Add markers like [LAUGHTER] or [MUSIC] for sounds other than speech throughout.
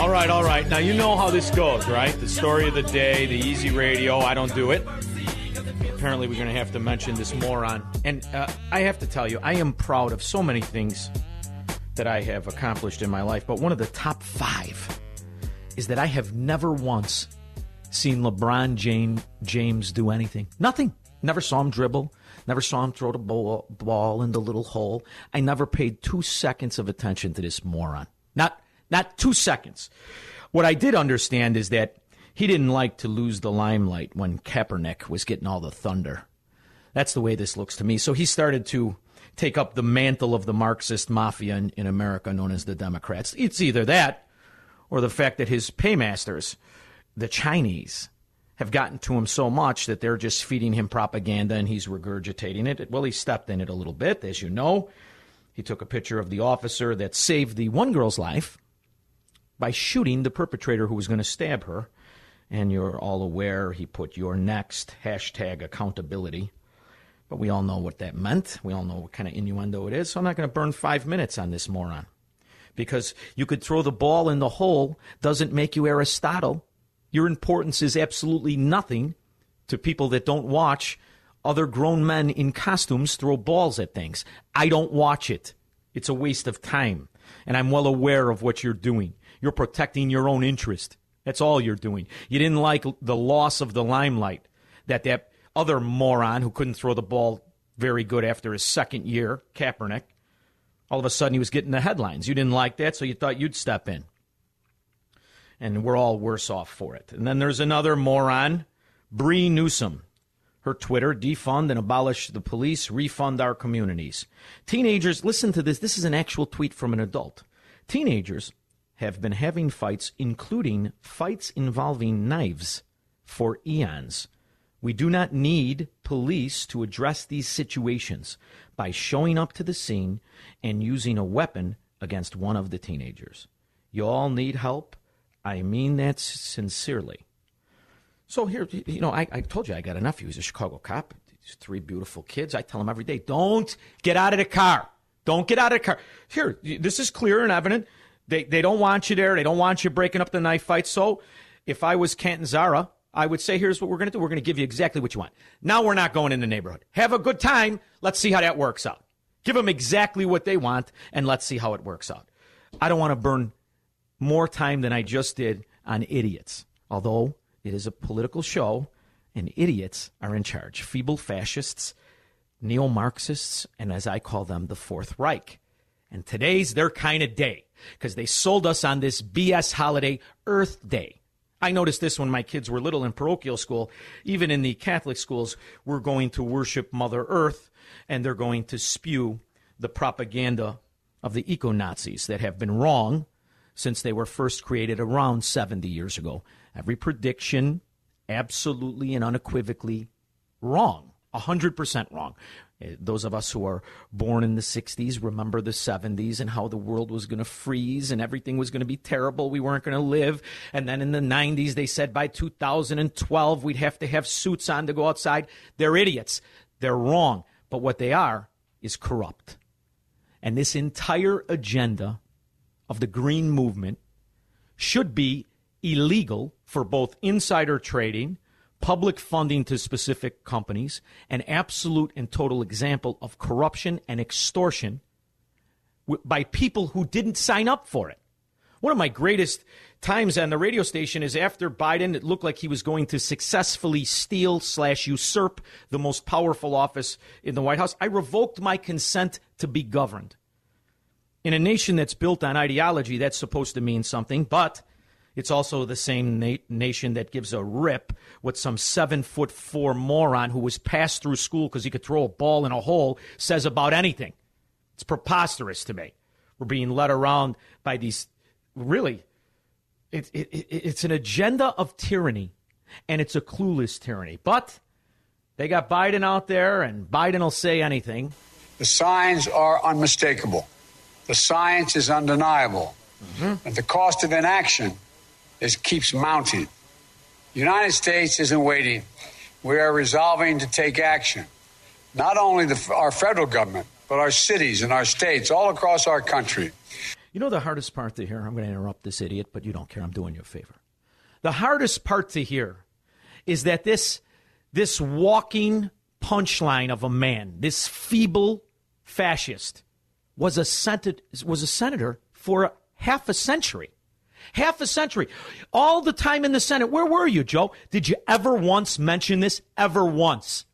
All right, all right. Now you know how this goes, right? The story of the day, the easy radio. I don't do it. Apparently, we're going to have to mention this moron. And uh, I have to tell you, I am proud of so many things that I have accomplished in my life. But one of the top five is that I have never once seen LeBron James, James do anything. Nothing. Never saw him dribble. Never saw him throw the ball, ball in the little hole. I never paid two seconds of attention to this moron. Not not two seconds. What I did understand is that he didn't like to lose the limelight when Kaepernick was getting all the thunder. That's the way this looks to me. So he started to take up the mantle of the Marxist mafia in, in America known as the Democrats. It's either that or the fact that his paymasters, the Chinese, have gotten to him so much that they're just feeding him propaganda and he's regurgitating it. Well, he stepped in it a little bit, as you know. He took a picture of the officer that saved the one girl's life by shooting the perpetrator who was going to stab her. And you're all aware he put your next hashtag accountability. But we all know what that meant. We all know what kind of innuendo it is. So I'm not going to burn five minutes on this moron. Because you could throw the ball in the hole doesn't make you Aristotle. Your importance is absolutely nothing to people that don't watch other grown men in costumes throw balls at things. I don't watch it. It's a waste of time. And I'm well aware of what you're doing. You're protecting your own interest. That's all you're doing. You didn't like the loss of the limelight that that other moron who couldn't throw the ball very good after his second year, Kaepernick, all of a sudden he was getting the headlines. You didn't like that, so you thought you'd step in. And we're all worse off for it. And then there's another moron, Bree Newsom. Her Twitter, defund and abolish the police, refund our communities. Teenagers, listen to this. This is an actual tweet from an adult. Teenagers have been having fights, including fights involving knives, for eons. We do not need police to address these situations by showing up to the scene and using a weapon against one of the teenagers. You all need help. I mean that sincerely. So here, you know, I, I told you I got a nephew. He's a Chicago cop. These three beautiful kids. I tell him every day, don't get out of the car. Don't get out of the car. Here, this is clear and evident. They, they don't want you there. They don't want you breaking up the knife fight. So if I was Canton Zara, I would say, here's what we're going to do. We're going to give you exactly what you want. Now we're not going in the neighborhood. Have a good time. Let's see how that works out. Give them exactly what they want, and let's see how it works out. I don't want to burn more time than I just did on idiots, although it is a political show, and idiots are in charge. Feeble fascists, neo Marxists, and as I call them, the Fourth Reich. And today's their kind of day because they sold us on this BS holiday, Earth Day. I noticed this when my kids were little in parochial school. Even in the Catholic schools, we're going to worship Mother Earth and they're going to spew the propaganda of the eco Nazis that have been wrong since they were first created around 70 years ago. Every prediction, absolutely and unequivocally wrong, 100% wrong. Uh, those of us who are born in the 60s remember the 70s and how the world was going to freeze and everything was going to be terrible. We weren't going to live. And then in the 90s, they said by 2012, we'd have to have suits on to go outside. They're idiots. They're wrong. But what they are is corrupt. And this entire agenda of the green movement should be illegal for both insider trading, public funding to specific companies, an absolute and total example of corruption and extortion by people who didn't sign up for it. One of my greatest times on the radio station is after Biden, it looked like he was going to successfully steal slash usurp the most powerful office in the White House. I revoked my consent to be governed. In a nation that's built on ideology, that's supposed to mean something, but it's also the same na- nation that gives a rip what some seven foot four moron who was passed through school because he could throw a ball in a hole says about anything. It's preposterous to me. We're being led around by these really, it, it, it, it's an agenda of tyranny, and it's a clueless tyranny. But they got Biden out there, and Biden will say anything. The signs are unmistakable. The science is undeniable. Mm-hmm. But the cost of inaction is keeps mounting. The United States isn't waiting. We are resolving to take action. Not only the, our federal government, but our cities and our states all across our country. You know the hardest part to hear? I'm going to interrupt this idiot, but you don't care. I'm doing you a favor. The hardest part to hear is that this this walking punchline of a man, this feeble fascist, was a senator, was a senator for half a century. Half a century. All the time in the Senate. Where were you, Joe? Did you ever once mention this? Ever once?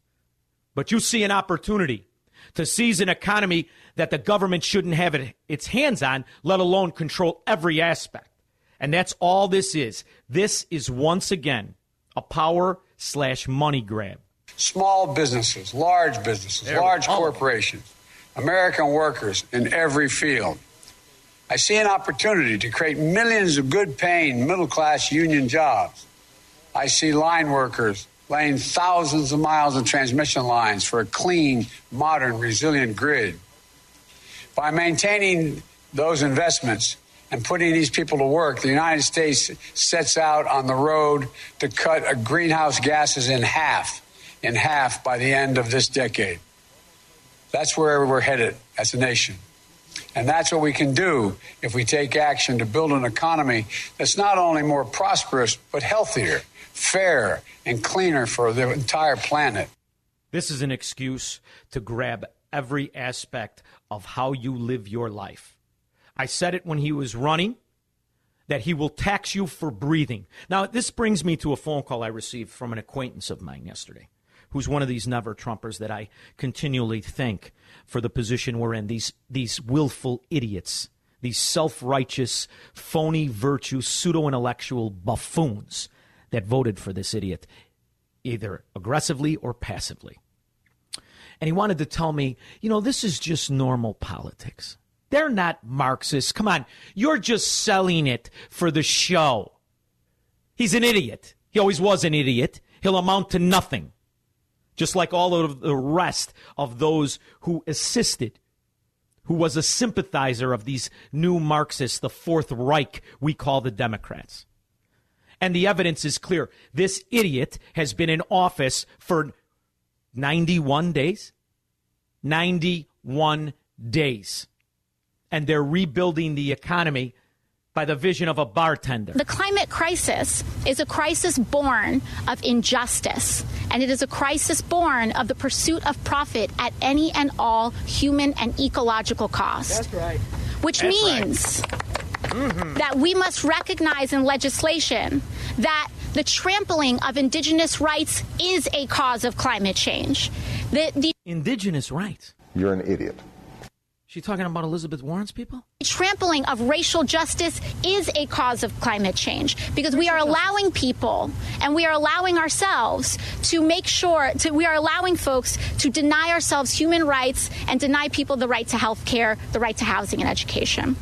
But you see an opportunity to seize an economy that the government shouldn't have it, its hands on, let alone control every aspect. And that's all this is. This is once again a power slash money grab. Small businesses, large businesses, there large corporations, American workers in every field. I see an opportunity to create millions of good paying middle class union jobs. I see line workers laying thousands of miles of transmission lines for a clean, modern, resilient grid. By maintaining those investments and putting these people to work, the United States sets out on the road to cut greenhouse gases in half, in half by the end of this decade. That's where we're headed as a nation. And that's what we can do if we take action to build an economy that's not only more prosperous, but healthier, fair, and cleaner for the entire planet. This is an excuse to grab every aspect of how you live your life. I said it when he was running that he will tax you for breathing. Now, this brings me to a phone call I received from an acquaintance of mine yesterday, who's one of these never Trumpers that I continually thank for the position we're in. These, these willful idiots, these self righteous, phony virtue, pseudo intellectual buffoons that voted for this idiot, either aggressively or passively and he wanted to tell me, you know, this is just normal politics. They're not Marxists. Come on, you're just selling it for the show. He's an idiot. He always was an idiot. He'll amount to nothing. Just like all of the rest of those who assisted, who was a sympathizer of these new Marxists, the Fourth Reich we call the Democrats. And the evidence is clear. This idiot has been in office for 91 days? 91 days. And they're rebuilding the economy by the vision of a bartender. The climate crisis is a crisis born of injustice, and it is a crisis born of the pursuit of profit at any and all human and ecological cost. That's right. Which That's means right. mm-hmm. that we must recognize in legislation that the trampling of indigenous rights is a cause of climate change. The, the indigenous rights. You're an idiot. She talking about Elizabeth Warren's people? Trampling of racial justice is a cause of climate change because we are allowing people and we are allowing ourselves to make sure to, we are allowing folks to deny ourselves human rights and deny people the right to health care, the right to housing and education.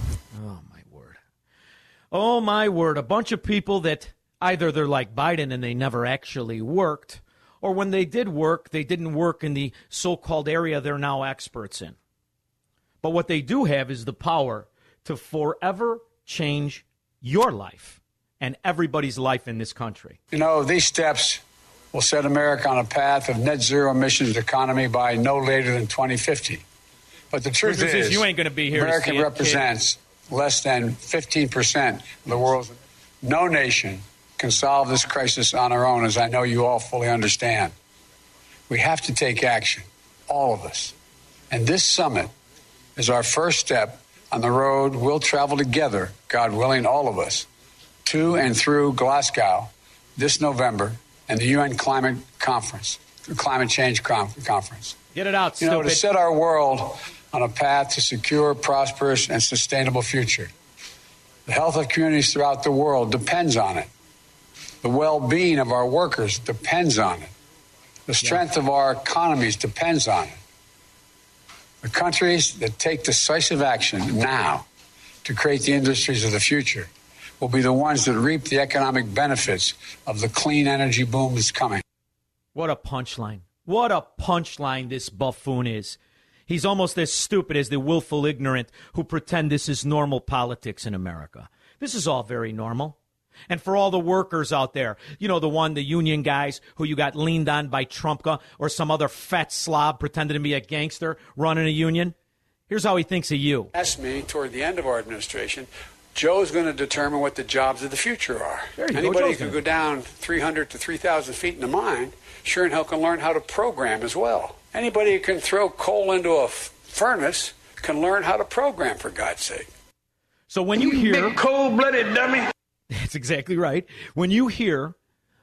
Oh my word. Oh my word. A bunch of people that either they're like Biden and they never actually worked, or when they did work, they didn't work in the so called area they're now experts in. But what they do have is the power to forever change your life and everybody's life in this country. You know, these steps will set America on a path of net zero emissions economy by no later than 2050. But the truth is, is, you ain't going to be here. America represents less than 15% of the world's. No nation can solve this crisis on our own, as I know you all fully understand. We have to take action, all of us. And this summit is our first step on the road we'll travel together, God willing, all of us, to and through Glasgow this November and the UN Climate Conference, the Climate Change Conference. Get it out, you stupid. know, to set our world on a path to secure, prosperous, and sustainable future. The health of communities throughout the world depends on it. The well being of our workers depends on it. The strength yeah. of our economies depends on it. The countries that take decisive action now to create the industries of the future will be the ones that reap the economic benefits of the clean energy boom that's coming. What a punchline. What a punchline this buffoon is. He's almost as stupid as the willful ignorant who pretend this is normal politics in America. This is all very normal. And for all the workers out there, you know, the one, the union guys who you got leaned on by Trumka or some other fat slob pretending to be a gangster running a union, here's how he thinks of you. Ask me toward the end of our administration, Joe's going to determine what the jobs of the future are. Anybody who can go down 300 to 3,000 feet in a mine, sure and hell can learn how to program as well. Anybody who can throw coal into a f- furnace can learn how to program, for God's sake. So when you hear cold-blooded dummy, [LAUGHS] that's exactly right. When you hear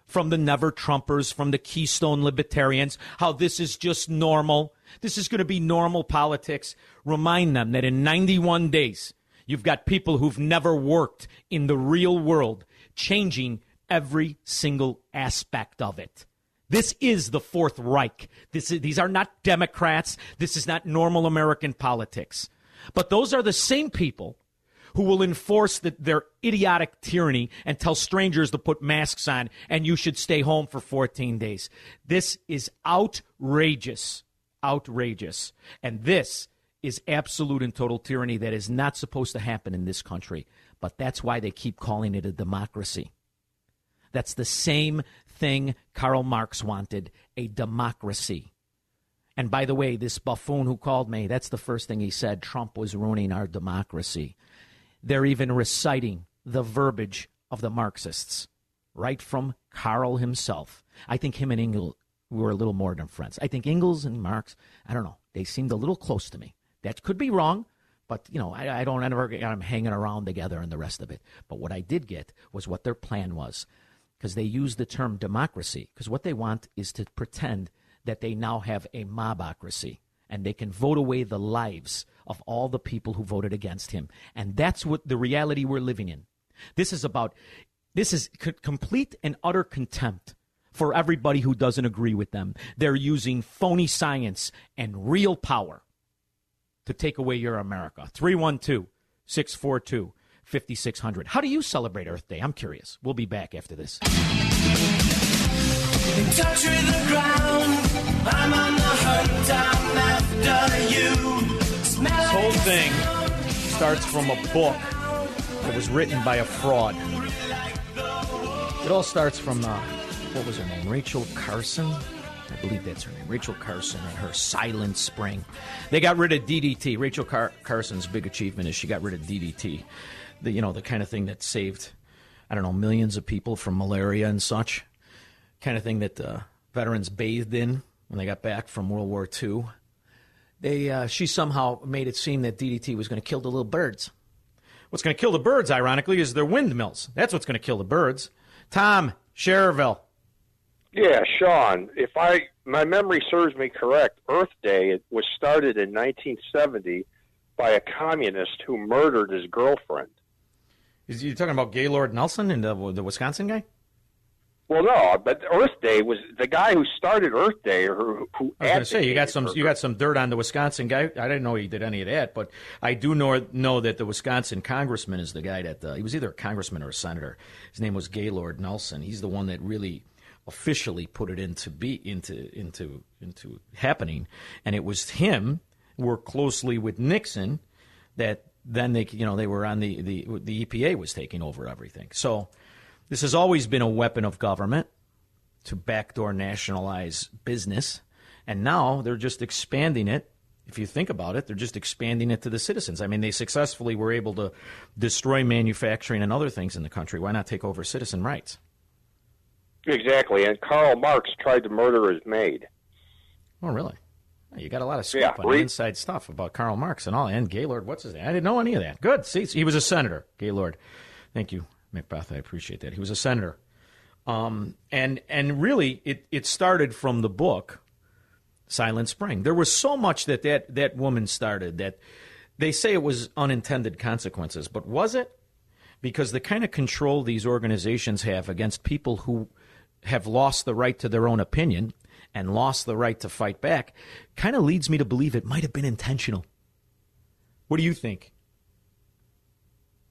from the never Trumpers, from the Keystone Libertarians, how this is just normal, this is going to be normal politics, remind them that in 91 days, you've got people who've never worked in the real world changing every single aspect of it. This is the Fourth Reich. This is, these are not Democrats. This is not normal American politics. But those are the same people who will enforce the, their idiotic tyranny and tell strangers to put masks on and you should stay home for 14 days. This is outrageous. Outrageous. And this is absolute and total tyranny that is not supposed to happen in this country. But that's why they keep calling it a democracy. That's the same thing Karl Marx wanted a democracy. And by the way, this buffoon who called me, that's the first thing he said Trump was ruining our democracy. They're even reciting the verbiage of the Marxists, right from Karl himself. I think him and Engels were a little more than friends. I think Engels and Marx, I don't know, they seemed a little close to me. That could be wrong, but you know, I, I don't ever get them hanging around together and the rest of it. But what I did get was what their plan was, because they use the term democracy. Because what they want is to pretend that they now have a mobocracy and they can vote away the lives of all the people who voted against him. And that's what the reality we're living in. This is about, this is c- complete and utter contempt for everybody who doesn't agree with them. They're using phony science and real power to take away your America. 312 642 5600. How do you celebrate Earth Day? I'm curious. We'll be back after this. This whole thing starts from a book that was written by a fraud. It all starts from, uh, what was her name? Rachel Carson? I believe that's her name. Rachel Carson and her Silent Spring. They got rid of DDT. Rachel Car- Carson's big achievement is she got rid of DDT. The, you know, the kind of thing that saved, I don't know, millions of people from malaria and such. Kind of thing that uh, veterans bathed in when they got back from World War II they uh, she somehow made it seem that DDT was going to kill the little birds. What's going to kill the birds, ironically, is their windmills. That's what's going to kill the birds. Tom Schererville. Yeah, Shaun. If I my memory serves me correct, Earth Day it was started in 1970 by a communist who murdered his girlfriend. Is you talking about Gaylord Nelson and the, the Wisconsin guy? Well, no, but Earth Day was the guy who started Earth Day, or who. who I was going to say you got some you got some dirt on the Wisconsin guy. I didn't know he did any of that, but I do know know that the Wisconsin congressman is the guy that uh, he was either a congressman or a senator. His name was Gaylord Nelson. He's the one that really officially put it into be into into into happening, and it was him worked closely with Nixon that then they you know they were on the the the EPA was taking over everything. So this has always been a weapon of government to backdoor nationalize business. And now they're just expanding it. If you think about it, they're just expanding it to the citizens. I mean, they successfully were able to destroy manufacturing and other things in the country. Why not take over citizen rights? Exactly, and Karl Marx tried to murder his maid. Oh, really? You got a lot of scoop Yeah, on read- inside stuff about Karl Marx and all, and Gaylord. What's his name? I didn't know any of that. Good. See, he was a senator, Gaylord. Thank you, Macbeth. I appreciate that. He was a senator. Um, and and really, it, it started from the book Silent Spring. There was so much that, that that woman started that they say it was unintended consequences, but was it? Because the kind of control these organizations have against people who have lost the right to their own opinion and lost the right to fight back kind of leads me to believe it might have been intentional. What do you think?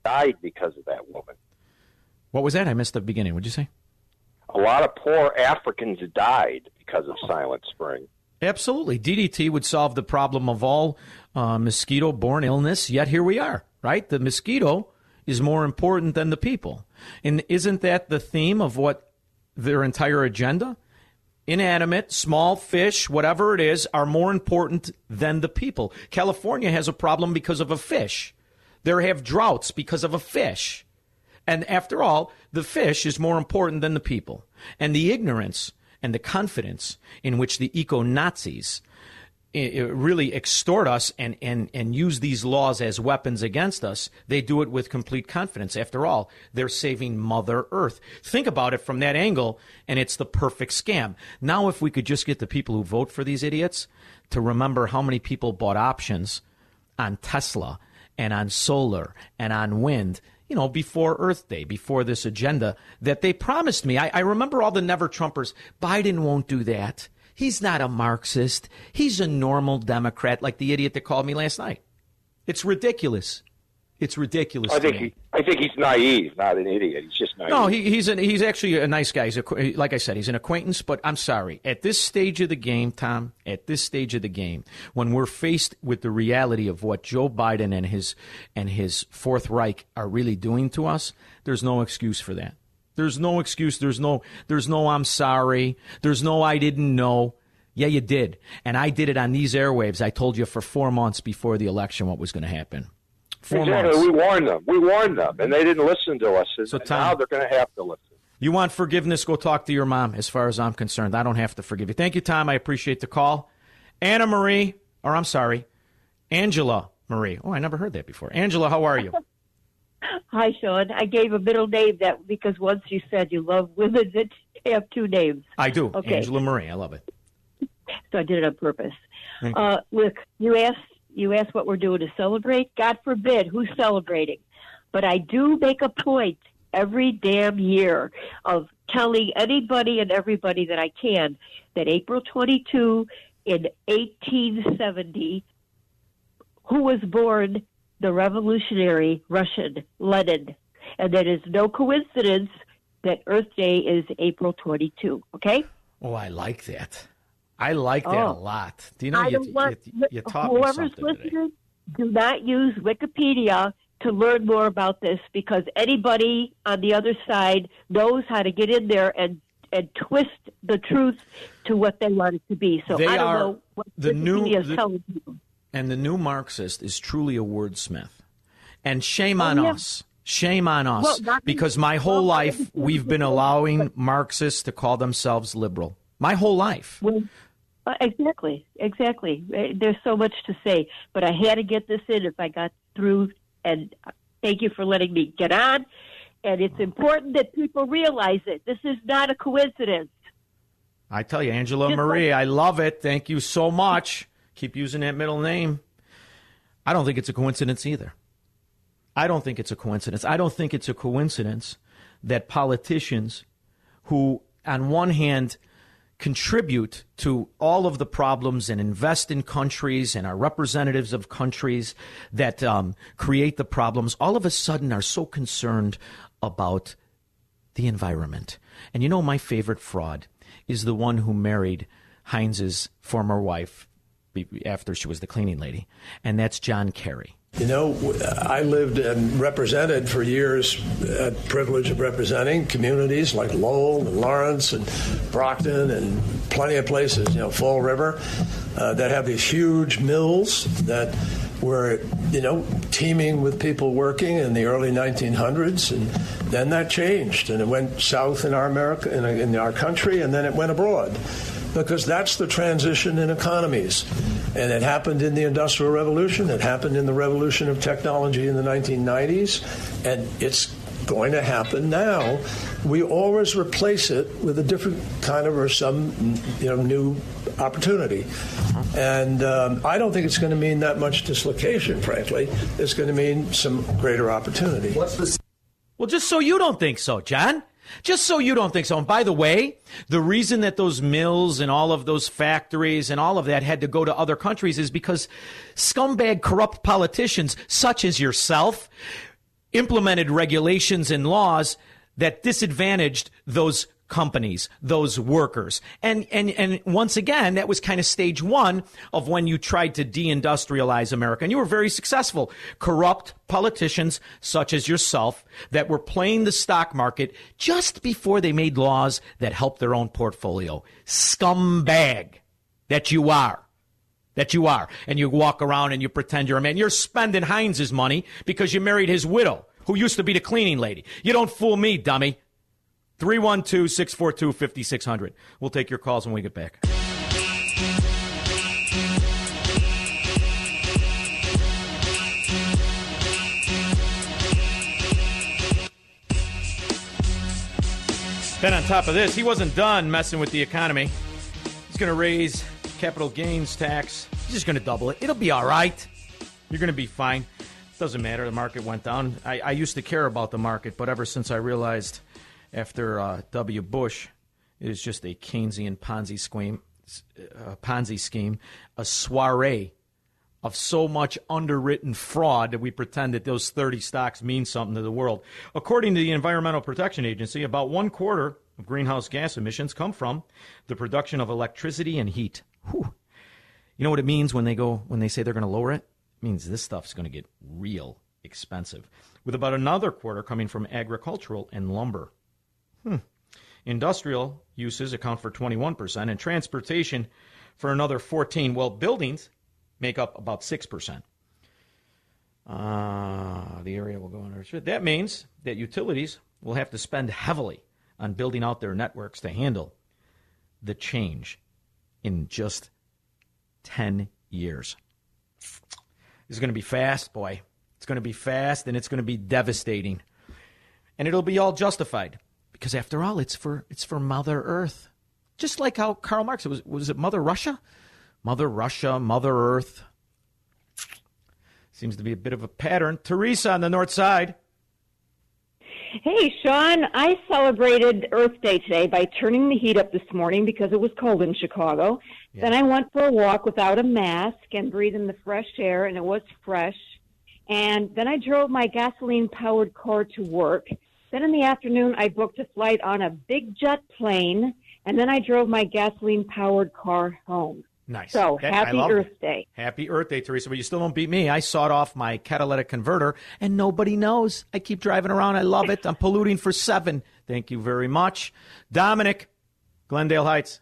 Died because of that woman. What was that? I missed the beginning. What'd you say? A lot of poor Africans died because of Silent Spring. Absolutely. DDT would solve the problem of all uh, mosquito borne illness, yet here we are, right? The mosquito is more important than the people. And isn't that the theme of what their entire agenda? Inanimate, small fish, whatever it is, are more important than the people. California has a problem because of a fish. There have droughts because of a fish. And after all, the fish is more important than the people. And the ignorance and the confidence in which the eco Nazis eh, eh, really extort us and, and, and use these laws as weapons against us, they do it with complete confidence. After all, they're saving Mother Earth. Think about it from that angle, and it's the perfect scam. Now, if we could just get the people who vote for these idiots to remember how many people bought options on Tesla and on solar and on wind, you know, before Earth Day, before this agenda that they promised me. I, I remember all the never Trumpers. Biden won't do that. He's not a Marxist. He's a normal Democrat, like the idiot that called me last night. It's ridiculous. It's ridiculous. I think he, I think he's naive, not an idiot. He's just naive. No, he, he's an, he's actually a nice guy. He's a, like I said, he's an acquaintance. But I'm sorry, at this stage of the game, Tom, at this stage of the game, when we're faced with the reality of what Joe Biden and his and his Fourth Reich are really doing to us, there's no excuse for that. There's no excuse. There's no there's no I'm sorry. There's no I didn't know. Yeah, you did, and I did it on these airwaves. I told you for four months before the election what was going to happen. Four exactly. months. We warned them. We warned them, and they didn't listen to us. And So, Tom- now they're going to have to listen. You want forgiveness? Go talk to your mom. As far as I'm concerned, I don't have to forgive you. Thank you, Tom. I appreciate the call. Anna Marie, or I'm sorry, Angela Marie. Oh, I never heard that before. Angela, how are you? [LAUGHS] Hi, Shaun. I gave a middle name that because once you said you love women that have two names, I do. Okay. Angela Marie. I love it. [LAUGHS] so I did it on purpose. Uh, look, you asked you ask what we're doing to celebrate. God forbid who's celebrating, but I do make a point every damn year of telling anybody and everybody that I can that April 22 in 1870, who was born the revolutionary Russian Lenin, and that is no coincidence that Earth Day is April 22. Okay. Oh, I like that. I like that Oh. a lot. Do you know you, want you, you taught me whoever's something today. Do not use Wikipedia to learn more about this because anybody on the other side knows how to get in there and and twist the truth to what they want it to be. So They I don't know what the new- Wikipedia is the- telling people. And the new Marxist is truly a wordsmith. And shame oh, on Oh, yeah. us. Shame on us. Well, because my whole well, life we've been allowing Marxists to call themselves liberal. My whole life. Well, uh, exactly, exactly. Uh, There's so much to say, but I had to get this in if I got through. And uh, thank you for letting me get on. And it's important that people realize it. This is not a coincidence. I tell you, Angela Just Marie, I love it. Thank you so much. Keep using that middle name. I don't think it's a coincidence either. I don't think it's a coincidence. I don't think it's a coincidence that politicians who, on one hand, contribute to all of the problems and invest in countries and are representatives of countries that um, create the problems, all of a sudden are so concerned about the environment. And you know, my favorite fraud is the one who married Heinz's former wife after she was the cleaning lady, and that's John Kerry. You know, I lived and represented for years, had privilege of representing communities like Lowell and Lawrence and Brockton and plenty of places, you know, Fall River, uh, that have these huge mills that were, you know, teeming with people working in the early 1900s, and then that changed, and it went south in our America, in, in our country, and then it went abroad, because that's the transition in economies, and it happened in the Industrial Revolution, it happened in the revolution of technology in the 1990s, and it's going to happen now. We always replace it with a different kind of or some you know new opportunity, and um, I don't think it's going to mean that much dislocation. Frankly, it's going to mean some greater opportunity. What's the well, just so you don't think so, John. Just so you don't think so. And by the way, the reason that those mills and all of those factories and all of that had to go to other countries is because scumbag, corrupt politicians such as yourself implemented regulations and laws that disadvantaged those companies, those workers. And, and, and once again, that was kind of stage one of when you tried to deindustrialize America. And you were very successful. Corrupt politicians such as yourself that were playing the stock market just before they made laws that helped their own portfolio. Scumbag that you are that you are. And you walk around and you pretend you're a man. You're spending Heinz's money because you married his widow, who used to be the cleaning lady. You don't fool me, dummy. 312 642 5600. We'll take your calls when we get back. Then on top of this, he wasn't done messing with the economy. He's going to raise capital gains tax. He's just going to double it. It'll be all right. You're going to be fine. Doesn't matter. The market went down. I, I used to care about the market, but ever since I realized after uh, W. Bush, it is just a Keynesian Ponzi scheme, uh, Ponzi scheme, a soiree of so much underwritten fraud that we pretend that those 30 stocks mean something to the world. According to the Environmental Protection Agency, about one quarter of greenhouse gas emissions come from the production of electricity and heat. Whew. You know what it means when they go when they say they're going to lower it? It means this stuff's going to get real expensive. With about another quarter coming from agricultural and lumber. Hmm. Industrial uses account for 21% and transportation for another 14. Well, buildings make up about 6%. Uh, the area will go under. That means that utilities will have to spend heavily on building out their networks to handle the change in just 10 years. This is going to be fast, boy. It's going to be fast and it's going to be devastating. And it'll be all justified because after all it's for it's for Mother Earth. Just like how Karl Marx was was it Mother Russia? Mother Russia, Mother Earth. Seems to be a bit of a pattern. Teresa on the north side. Hey, Shaun, I celebrated Earth Day today by turning the heat up this morning because it was cold in Chicago. Yeah. Then I went for a walk without a mask and breathing the fresh air, and it was fresh. And then I drove my gasoline powered car to work. Then in the afternoon, I booked a flight on a big jet plane, and then I drove my gasoline powered car home. Nice. So that, happy Earth it. Day. Happy Earth Day, Teresa. But you still don't beat me. I sawed off my catalytic converter, and nobody knows. I keep driving around. I love it. I'm polluting for seven. Thank you very much, Dominic, Glendale Heights.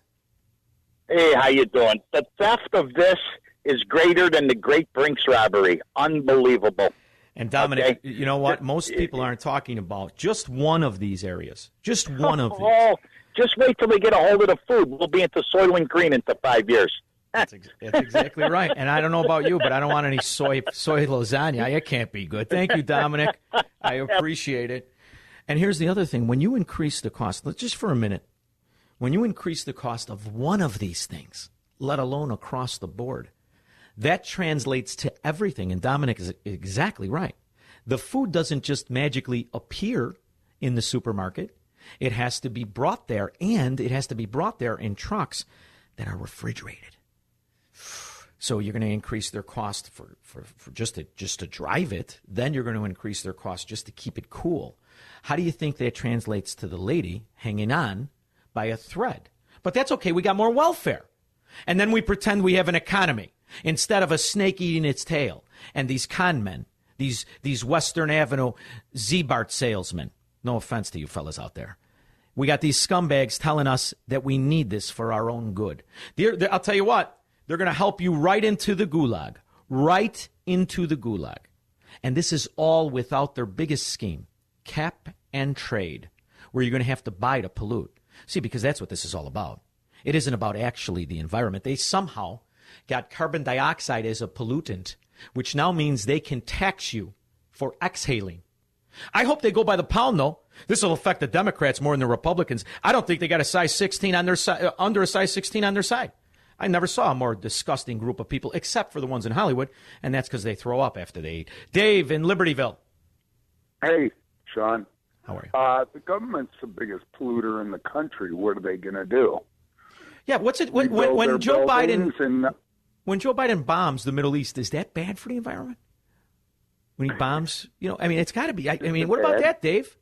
Hey, how you doing? The theft of this is greater than the Great Brinks robbery. Unbelievable. And Dominic, okay. you know what? Most people aren't talking about just one of these areas. Just [LAUGHS] one of these. Oh, just wait till we get a hold of the food. We'll be into Soylent Green in five years. That's, ex- that's exactly right. And I don't know about you, but I don't want any soy soy lasagna. It can't be good. Thank you, Dominic. I [LAUGHS] appreciate it. And here's the other thing: when you increase the cost, just for a minute, when you increase the cost of one of these things, let alone across the board, that translates to everything. And Dominic is exactly right. The food doesn't just magically appear in the supermarket. It has to be brought there, and it has to be brought there in trucks that are refrigerated. So you're going to increase their cost for, for, for just to just to drive it. Then you're going to increase their cost just to keep it cool. How do you think that translates to the lady hanging on by a thread? But that's okay. We got more welfare. And then we pretend we have an economy instead of a snake eating its tail. And these con men, these, these Western Avenue Ziebart salesmen, no offense to you fellas out there. We got these scumbags telling us that we need this for our own good. They're, they're, I'll tell you what, they're going to help you right into the gulag, right into the gulag. And this is all without their biggest scheme cap and trade, where you're going to have to buy to pollute. See, because that's what this is all about. It isn't about actually the environment. They somehow got carbon dioxide as a pollutant, which now means they can tax you for exhaling. I hope they go by the pound, though. This will affect the Democrats more than the Republicans. I don't think they got a size 16 on their side, uh, under a size 16 on their side. I never saw a more disgusting group of people, except for the ones in Hollywood, and that's because they throw up after they eat. Dave in Libertyville. Hey, Shaun. How are you? Uh, the government's the biggest polluter in the country. What are they going to do? Yeah, what's it when, when, when Joe Biden And, when Joe Biden bombs the Middle East? Is that bad for the environment? When he [LAUGHS] bombs, you know, I mean, it's got to be. I, I mean, what about that, Dave?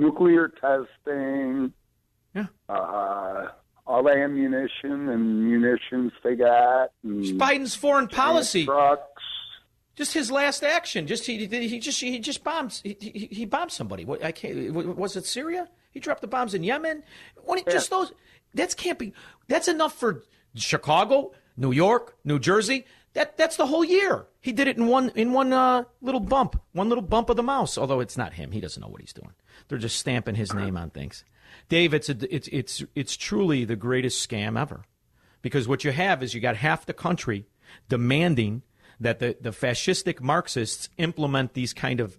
nuclear testing. Yeah. Uh, all the ammunition and munitions they got. And Biden's foreign policy. Trucks. Just his last action. Just he he just he just bombs he, he, he bombed somebody. What I can't. Was it Syria? He dropped the bombs in Yemen. When he, Just those. That's can't be. That's enough for Chicago, New York, New Jersey. That that's the whole year. He did it in one in one uh, little bump, one little bump of the mouse. Although it's not him. He doesn't know what he's doing. They're just stamping his name on things. Dave, it's a, it's it's it's truly the greatest scam ever, because what you have is you got half the country demanding that the, the fascistic Marxists implement these kind of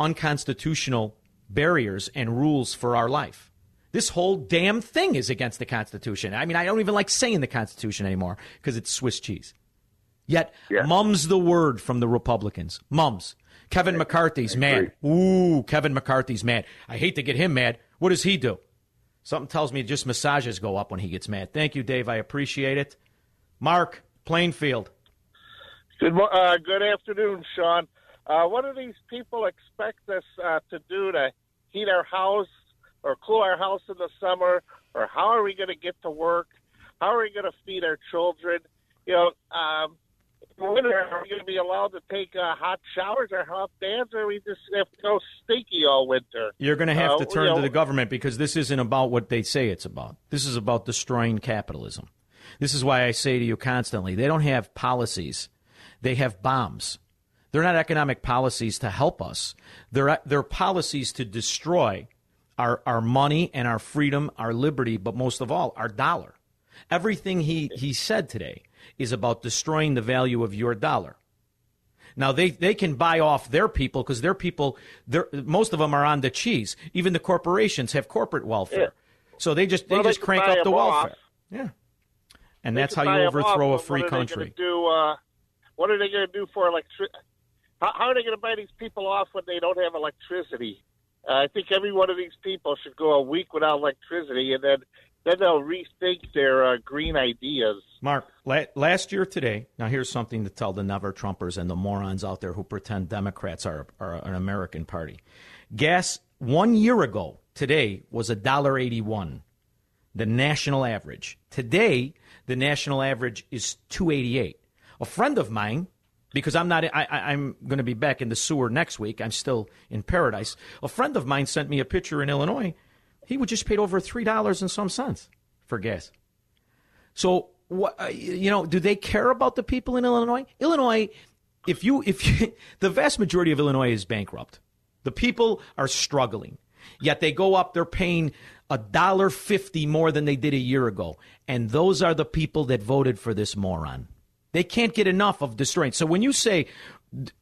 unconstitutional barriers and rules for our life. This whole damn thing is against the Constitution. I mean, I don't even like saying the Constitution anymore because it's Swiss cheese. Yet, mum's the word from the Republicans. Mums. Kevin McCarthy's mad. Ooh, Kevin McCarthy's mad. I hate to get him mad. What does he do? Something tells me just massages go up when he gets mad. Thank you, Dave. I appreciate it. Mark, Plainfield. Good, mo- uh, good afternoon, Shaun. Uh, what do these people expect us uh, to do to heat our house or cool our house in the summer? Or how are we going to get to work? How are we going to feed our children? You know, um, in winter, are we going to be allowed to take uh, hot showers or hot baths, or are we just have to go stinky all winter? You're going to have Uh, to turn you know, to the government because this isn't about what they say it's about. This is about destroying capitalism. This is why I say to you constantly they don't have policies, they have bombs. They're not economic policies to help us, they're, they're policies to destroy our, our money and our freedom, our liberty, but most of all, our dollar. Everything he, he said today is about destroying the value of your dollar. Now they, they can buy off their people because their people, most of them are on the cheese. Even the corporations have corporate welfare, so they just they Well, just can crank up the them off. welfare. Yeah, and They that's how you 'em off, overthrow a free they country. do uh, what are they going to do for electricity? How, how are they going to buy these people off when they don't have electricity? Uh, I think every one of these people should go a week without electricity, and then then they'll rethink their uh, green ideas. Mark, la- last year today, now here's something to tell the never Trumpers and the morons out there who pretend Democrats are, are an American party. Gas one year ago today was a dollar eighty-one, the national average. Today, the national average is two eighty-eight. A friend of mine, because I'm not, I, I'm going to be back in the sewer next week. I'm still in paradise. A friend of mine sent me a picture in Illinois. He would just paid over three dollars and some cents for gas. So what uh, you know? Do they care about the people in Illinois? Illinois, if you if you, [LAUGHS] the vast majority of Illinois is bankrupt, the people are struggling. Yet they go up. They're paying a dollar fifty more than they did a year ago, and those are the people that voted for this moron. They can't get enough of destroying. So when you say,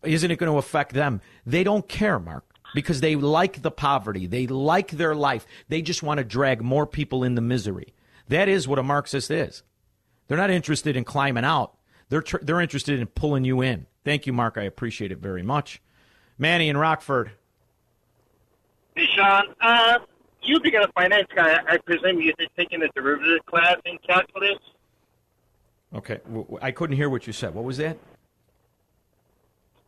"Isn't it going to affect them?" They don't care, Mark because they like the poverty. They like their life. They just want to drag more people into misery. That is what a Marxist is. They're not interested in climbing out. They're tr- they're interested in pulling you in. Thank you, Mark. I appreciate it very much. Manny in Rockford. Hey, Shaun. Uh, you being a finance guy, I presume you're taking a derivative class in calculus. Okay, I couldn't hear what you said. What was that?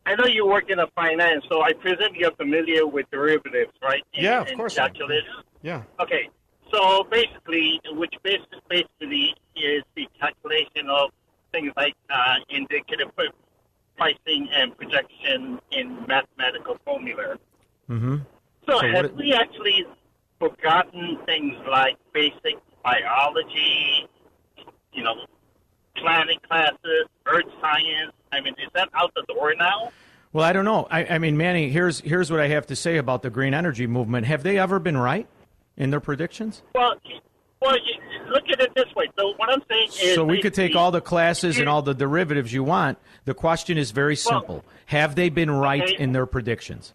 I know you work in a finance, so I presume you're familiar with derivatives, right? Yeah, of course. Calculus. Yeah. Okay, so basically, which basically, basically is the calculation of things like uh, indicative pricing and projection in mathematical formula. Mm-hmm. So, So have what- we actually forgotten things like basic biology, you know, planet classes, earth science? I mean, is that out the door now? Well, I don't know. I, I mean, Manny, here's here's what I have to say about the green energy movement. Have they ever been right in their predictions? Well, well, look at it this way. So what I'm saying is, So we could take all the classes and all the derivatives you want. The question is very simple: Have they been right okay. in their predictions?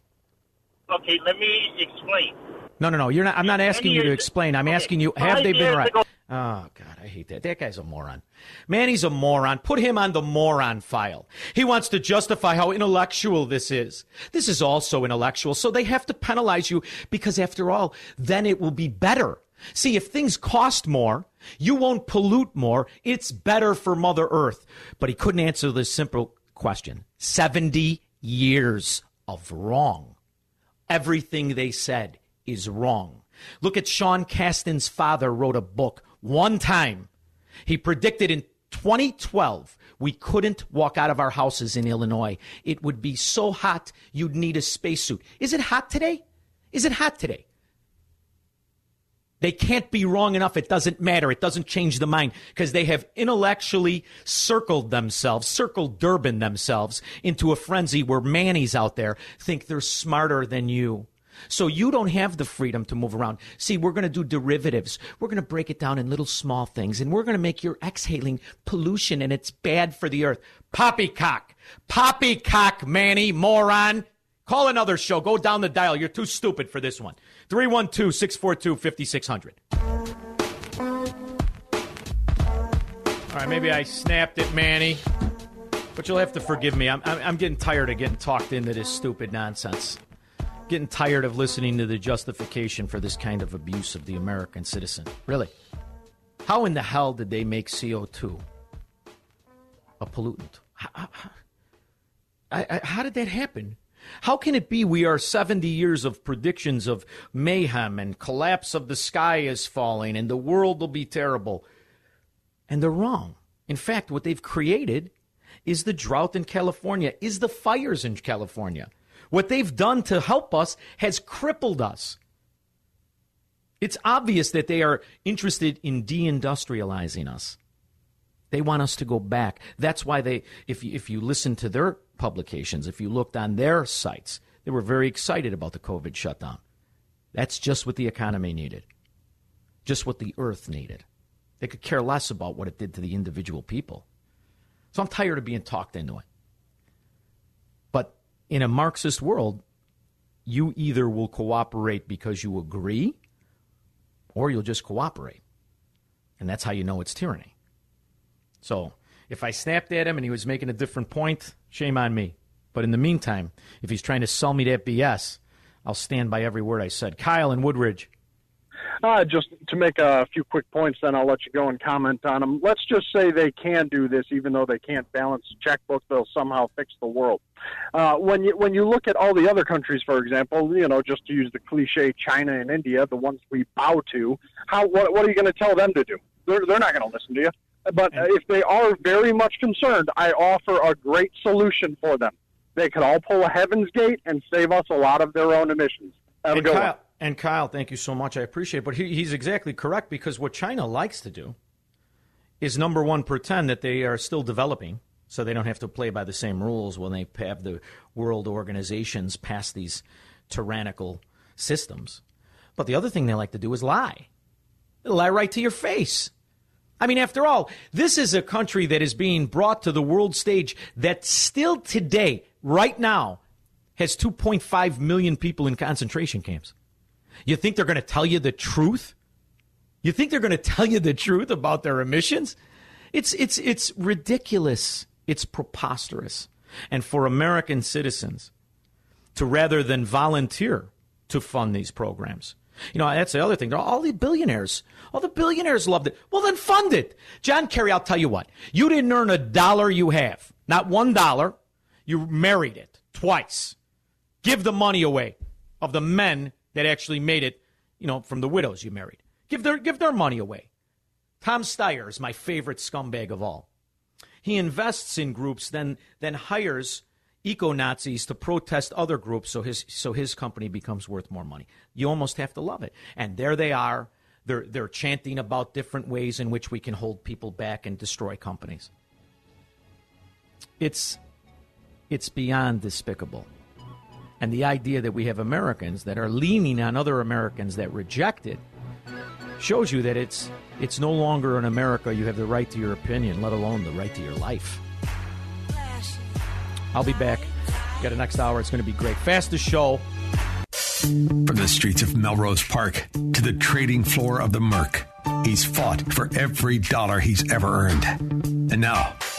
Okay, let me explain. No, no, no. You're not. I'm not asking you to explain. I'm asking you: Have they been right? ago- Oh God, I hate that. That guy's a moron. Manny's a moron. Put him on the moron file. He wants to justify how intellectual this is. This is also intellectual, so they have to penalize you because, after all, then it will be better. See, if things cost more, you won't pollute more. It's better for Mother Earth. But he couldn't answer this simple question: seventy years of wrong. Everything they said is wrong. Look at Sean Casten's father wrote a book one time. He predicted in 2012 we couldn't walk out of our houses in Illinois. It would be so hot you'd need a spacesuit. Is it hot today? Is it hot today? They can't be wrong enough. It doesn't matter. It doesn't change the mind because they have intellectually circled themselves, circled Durbin themselves into a frenzy where Manny's out there think they're smarter than you. So you don't have the freedom to move around. See, we're going to do derivatives. We're going to break it down in little small things and we're going to make your exhaling pollution and it's bad for the earth. Poppycock. Poppycock, Manny, moron. Call another show. Go down the dial. You're too stupid for this one. 312 642 5600. All right, maybe I snapped it, Manny. But you'll have to forgive me. I'm, I'm, I'm getting tired of getting talked into this stupid nonsense. Getting tired of listening to the justification for this kind of abuse of the American citizen. Really. How in the hell did they make CO2 a pollutant? How, how- how did that happen? How can it be we are 70 years of predictions of mayhem and collapse of the sky is falling and the world will be terrible? And they're wrong. In fact, what they've created is the drought in California, is the fires in California. What they've done to help us has crippled us. It's obvious that they are interested in deindustrializing us. They want us to go back. That's why they, if you, if you listen to their publications, if you looked on their sites, they were very excited about the COVID shutdown. That's just what the economy needed, just what the earth needed. They could care less about what it did to the individual people. So I'm tired of being talked into it. In a Marxist world, you either will cooperate because you agree or you'll just cooperate. And that's how you know it's tyranny. So if I snapped at him and he was making a different point, shame on me. But in the meantime, if he's trying to sell me that BS, I'll stand by every word I said. Kyle in Woodridge. Uh, just to make a few quick points, then I'll let you go and comment on them. Let's just say they can do this, even though they can't balance the checkbook. They'll somehow fix the world. Uh, when you when you look at all the other countries, for example, you know, just to use the cliche, China and India, the ones we bow to, how what, what are you going to tell them to do? They're they're not going to listen to you. But uh, if they are very much concerned, I offer a great solution for them. They could all pull a Heaven's Gate and save us a lot of their own emissions. Have a good one. And Kyle, thank you so much. I appreciate it. But he, he's exactly correct because what China likes to do is number one, pretend that they are still developing so they don't have to play by the same rules when they have the world organizations pass these tyrannical systems. But the other thing they like to do is lie. They lie right to your face. I mean, after all, this is a country that is being brought to the world stage that still today, right now, has 2.5 million people in concentration camps. You think they're going to tell you the truth? You think they're going to tell you the truth about their emissions? It's it's it's ridiculous. It's preposterous. And for American citizens to rather than volunteer to fund these programs. You know, that's the other thing. All the billionaires, all the billionaires loved it. Well, then fund it. John Kerry, I'll tell you what. You didn't earn a dollar you have. Not one dollar. You married it twice. Give the money away of the men that actually made it, you know, from the widows you married. Give their give their money away. Tom Steyer is my favorite scumbag of all. He invests in groups, then then hires eco Nazis to protest other groups, so his so his company becomes worth more money. You almost have to love it. And there they are. They're they're chanting about different ways in which we can hold people back and destroy companies. It's It's beyond despicable. And the idea that we have Americans that are leaning on other Americans that reject it shows you that it's it's no longer in America you have the right to your opinion, let alone the right to your life. I'll be back. Got a next hour. It's going to be great. Fastest show. From the streets of Melrose Park to the trading floor of the Merc, he's fought for every dollar he's ever earned. And now,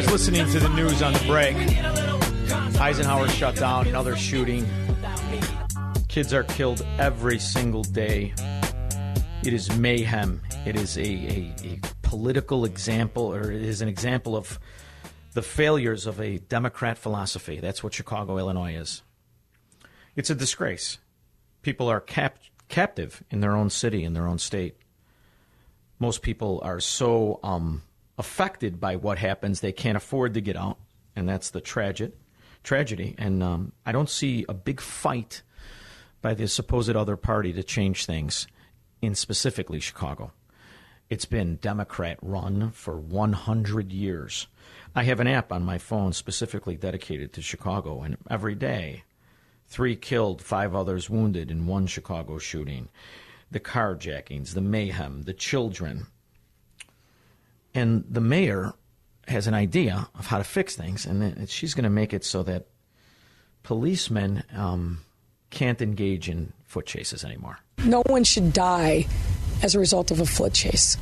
was listening to the news on the break. Eisenhower shut down, another shooting. Kids are killed every single day. It is mayhem. It is a, a, a political example, or it is an example of the failures of a Democrat philosophy. That's what Chicago, Illinois is. It's a disgrace. People are cap- captive in their own city, in their own state. Most people are so um, affected by what happens, they can't afford to get out, and that's the tragic tragedy. And um, I don't see a big fight by the supposed other party to change things in specifically Chicago. It's been Democrat run for 100 years. I have an app on my phone specifically dedicated to Chicago, and every day, three killed, five others wounded in one Chicago shooting. The carjackings, the mayhem, the children. And the mayor has an idea of how to fix things, and she's going to make it so that policemen um, can't engage in foot chases anymore. No one should die as a result of a foot chase.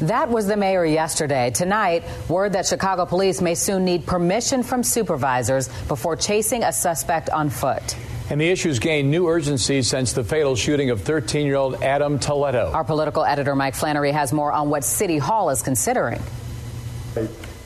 That was the mayor yesterday. Tonight, word that Chicago police may soon need permission from supervisors before chasing a suspect on foot. And the issue's gained new urgency since the fatal shooting of 13 year old Adam Toledo. Our political editor, Mike Flannery, has more on what City Hall is considering.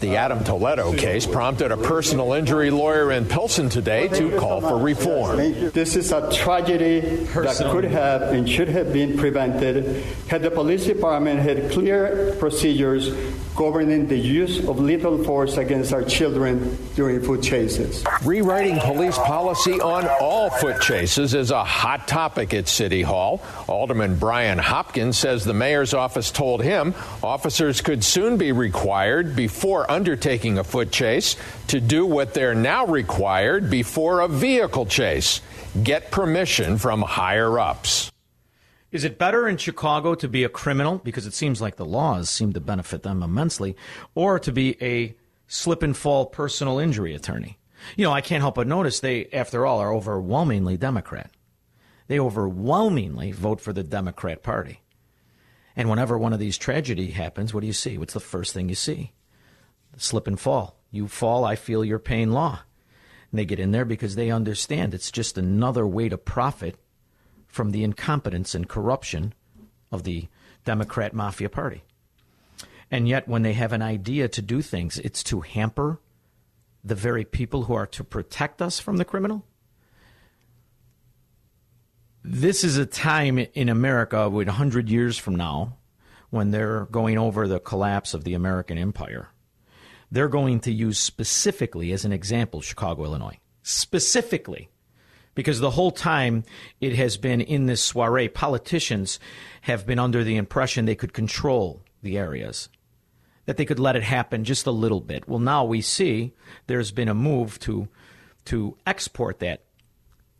The Adam Toledo case prompted a personal injury lawyer in Pilsen today to call for reform. This is a tragedy that could have and should have been prevented had the police department had clear procedures governing the use of lethal force against our children during foot chases. Rewriting police policy on all foot chases is a hot topic at City Hall. Alderman Brian Hopkins says the mayor's office told him officers could soon be required before undertaking a foot chase to do what they're now required before a vehicle chase get permission from higher ups. Is it better in Chicago to be a criminal because it seems like the laws seem to benefit them immensely, or to be a slip and fall personal injury attorney? You know, I can't help but notice they, after all, are overwhelmingly Democrat. They overwhelmingly vote for the Democrat Party. And whenever one of these tragedy happens, what do you see? What's the first thing you see? The slip and fall. You fall, I feel your pain law. And they get in there because they understand it's just another way to profit from the incompetence and corruption of the Democrat Mafia Party. And yet, when they have an idea to do things, it's to hamper the very people who are to protect us from the criminal. This is a time in America, 100 years from now, when they're going over the collapse of the American empire they're going to use specifically as an example Chicago, Illinois. Specifically. Because the whole time it has been in this soiree, politicians have been under the impression they could control the areas, that they could let it happen just a little bit. Well, now we see there's been a move to, to export that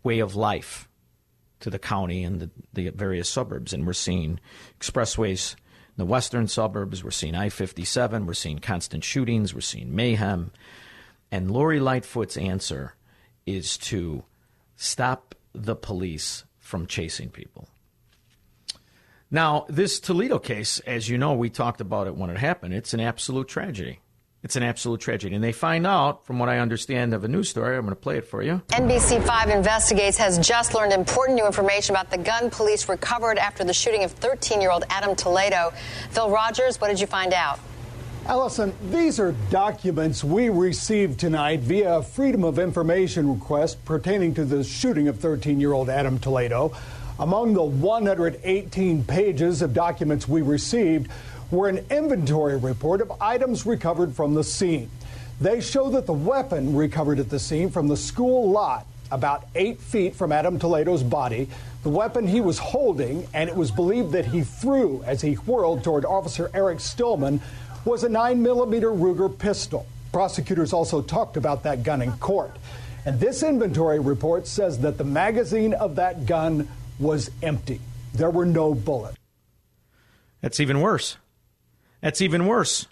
way of life to the county and the, the various suburbs, and we're seeing expressways the western suburbs. We're seeing I 57. We're seeing constant shootings. We're seeing mayhem. And Lori Lightfoot's answer is to stop the police from chasing people. Now, this Toledo case, as you know, we talked about it when it happened. It's an absolute tragedy. It's an absolute tragedy. And they find out, from what I understand of a news story, I'm going to play it for you. NBC5 Investigates has just learned important new information about the gun police recovered after the shooting of 13 year old Adam Toledo. Phil Rogers, what did you find out? Allison, these are documents we received tonight via a Freedom of Information request pertaining to the shooting of 13 year old Adam Toledo. Among the 118 pages of documents we received were an inventory report of items recovered from the scene. They show that the weapon recovered at the scene from the school lot, about eight feet from Adam Toledo's body, the weapon he was holding, and it was believed that he threw as he whirled toward Officer Eric Stillman, was a 9mm Ruger pistol. Prosecutors also talked about that gun in court. And this inventory report says that the magazine of that gun was empty. There were no bullets. That's even worse. That's even worse.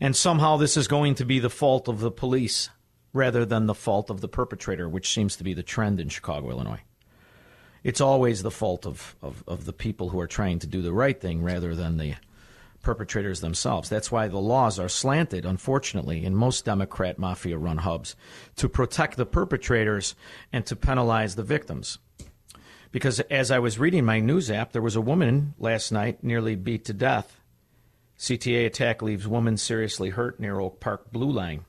And somehow this is going to be the fault of the police rather than the fault of the perpetrator, which seems to be the trend in Chicago, Illinois. It's always the fault of, of, of the people who are trying to do the right thing rather than the perpetrators themselves. That's why the laws are slanted, unfortunately, in most Democrat mafia run hubs to protect the perpetrators and to penalize the victims. Because as I was reading my news app, there was a woman last night nearly beat to death. CTA attack leaves woman seriously hurt near Oak Park Blue Line.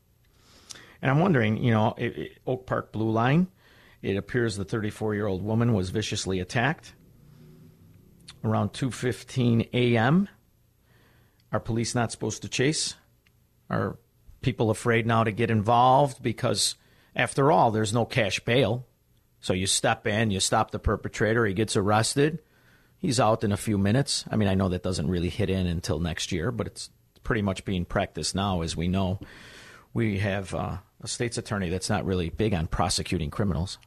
And I'm wondering, you know, it, it, Oak Park Blue Line, it appears the 34 year old woman was viciously attacked around 2:15 a.m. Are police not supposed to chase? Are people afraid now to get involved because, after all, there's no cash bail? So you step in, you stop the perpetrator, he gets arrested, he's out in a few minutes. I mean, I know that doesn't really hit in until next year, but it's pretty much being practiced now, as we know. We have uh, a state's attorney that's not really big on prosecuting criminals.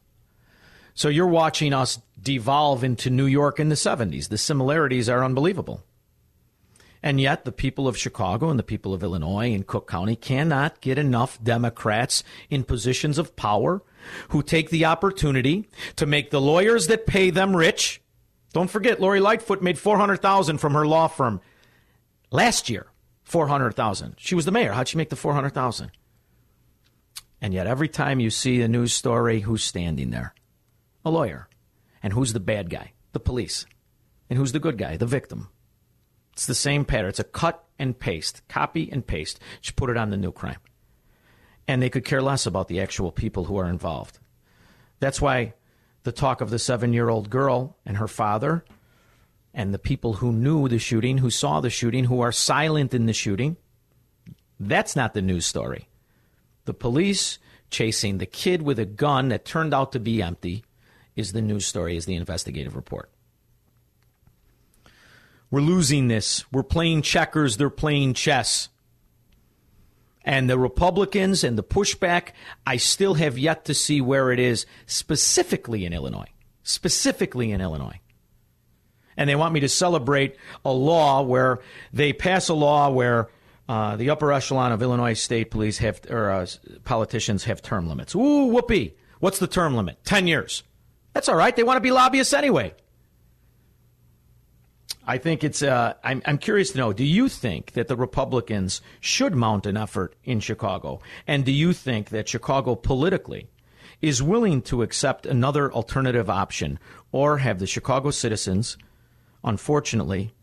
So you're watching us devolve into New York in the 70s. The similarities are unbelievable. And yet, the people of Chicago and the people of Illinois and Cook County cannot get enough Democrats in positions of power who take the opportunity to make the lawyers that pay them rich. Don't forget, Lori Lightfoot made 400000 from her law firm last year. 400000 She was the mayor. How'd she make the 400000 And yet, every time you see a news story, who's standing there? A lawyer. And who's the bad guy? The police. And who's the good guy? The victim. It's the same pattern. It's a cut and paste, copy and paste. Just put it on the new crime. And they could care less about the actual people who are involved. That's why the talk of the seven year old girl and her father and the people who knew the shooting, who saw the shooting, who are silent in the shooting, that's not the news story. The police chasing the kid with a gun that turned out to be empty is the news story, is the investigative report. We're losing this. We're playing checkers, they're playing chess. And the Republicans and the pushback, I still have yet to see where it is specifically in Illinois. Specifically in Illinois. And they want me to celebrate a law where they pass a law where uh, the upper echelon of Illinois state police have, or uh, politicians have term limits. Ooh, whoopee. What's the term limit? 10 years. That's all right. They want to be lobbyists anyway. I think it's. Uh, I'm, I'm curious to know. Do you think that the Republicans should mount an effort in Chicago, and do you think that Chicago politically is willing to accept another alternative option, or have the Chicago citizens, unfortunately,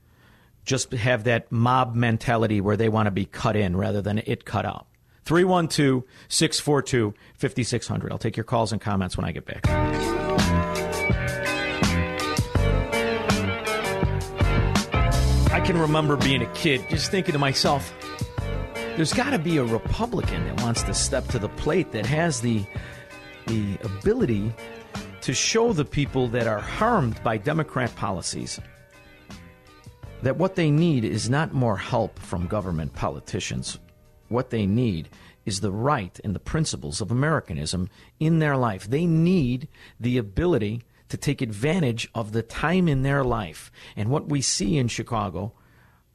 just have that mob mentality where they want to be cut in rather than it cut out? 312 642 5600. I'll take your calls and comments when I get back. Can remember being a kid just thinking to myself, there's got to be a Republican that wants to step to the plate that has the the ability to show the people that are harmed by Democrat policies that what they need is not more help from government politicians. What they need is the right and the principles of Americanism in their life. They need the ability to take advantage of the time in their life. And what we see in Chicago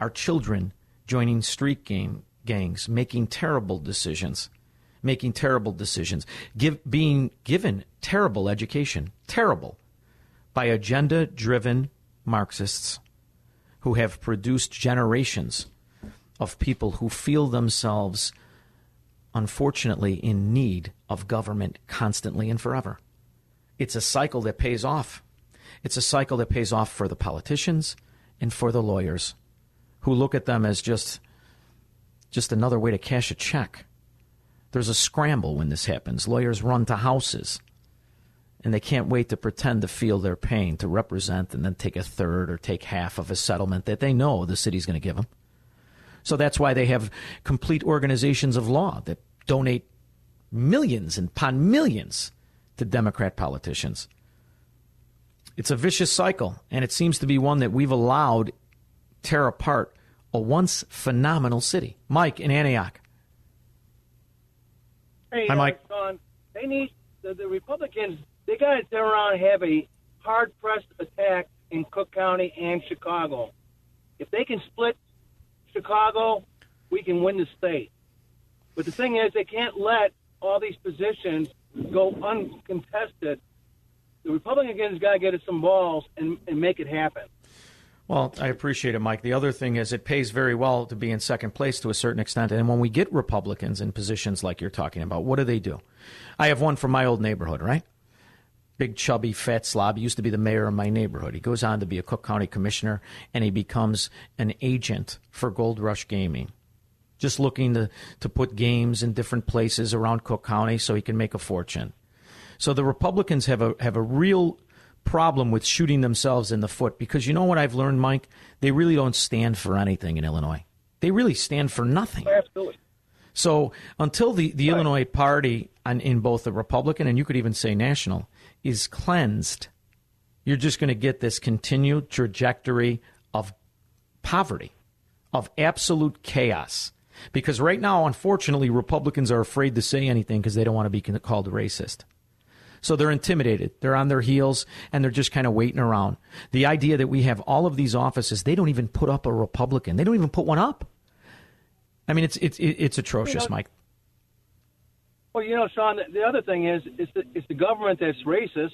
are children joining street gang, gangs, making terrible decisions, making terrible decisions, give, being given terrible education, terrible, by agenda driven Marxists who have produced generations of people who feel themselves, unfortunately, in need of government constantly and forever. It's a cycle that pays off. It's a cycle that pays off for the politicians and for the lawyers who look at them as just just another way to cash a check. There's a scramble when this happens. Lawyers run to houses and they can't wait to pretend to feel their pain, to represent, and then take a third or take half of a settlement that they know the city's going to give them. So that's why they have complete organizations of law that donate millions and upon millions to Democrat politicians. It's a vicious cycle, and it seems to be one that we've allowed tear apart a once phenomenal city. Mike in Antioch. Hey, Hi, Mike. Uh, Shaun, they need the, the Republicans. They got to turn around and have a hard pressed attack in Cook County and Chicago. If they can split Chicago, we can win the state. But the thing is, they can't let all these positions go uncontested. The Republicans got to get us some balls and, and make it happen. Well, I appreciate it, Mike. The other thing is it pays very well to be in second place to a certain extent. And when we get Republicans in positions like you're talking about, what do they do? I have one from my old neighborhood, right? Big, chubby, fat slob. He used to be the mayor of my neighborhood. He goes on to be a Cook County commissioner, and he becomes an agent for Gold Rush Gaming. Just looking to, to put games in different places around Cook County so he can make a fortune. So the Republicans have a have a real problem with shooting themselves in the foot because you know what I've learned, Mike? They really don't stand for anything in Illinois. They really stand for nothing. Oh, absolutely. So until the, the right. Illinois party on, in both the Republican and you could even say national is cleansed, you're just going to get this continued trajectory of poverty, of absolute chaos. Because right now, unfortunately, Republicans are afraid to say anything because they don't want to be called racist. So they're intimidated. They're on their heels and they're just kind of waiting around. The idea that we have all of these offices, they don't even put up a Republican. They don't even put one up. I mean, it's it's it's atrocious, you know, Mike. Well, you know, Shaun, the other thing is it's the, it's the government that's racist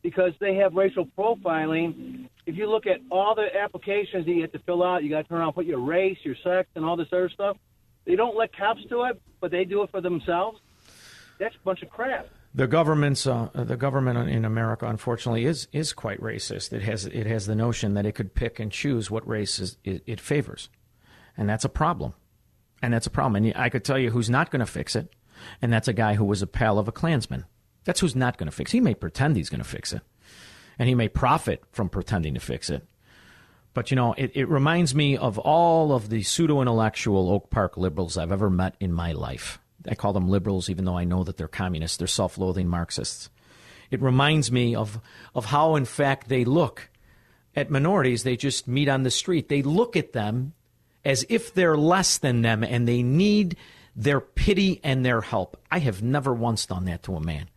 because they have racial profiling. If you look at all the applications that you have to fill out, you got to turn around, put your race, your sex, and all this other stuff. They don't let cops do it, but they do it for themselves. That's a bunch of crap. The government's uh, the government in America, unfortunately, is is quite racist. It has it has the notion that it could pick and choose what race is, it, it favors, and that's a problem. And that's a problem. And I could tell you who's not going to fix it, and that's a guy who was a pal of a Klansman. That's who's not going to fix. It. He may pretend he's going to fix it, and he may profit from pretending to fix it. But you know, it, it reminds me of all of the pseudo intellectual Oak Park liberals I've ever met in my life. I call them liberals, even though I know that they're communists. They're self loathing Marxists. It reminds me of, of how, in fact, they look at minorities. They just meet on the street. They look at them as if they're less than them and they need their pity and their help. I have never once done that to a man.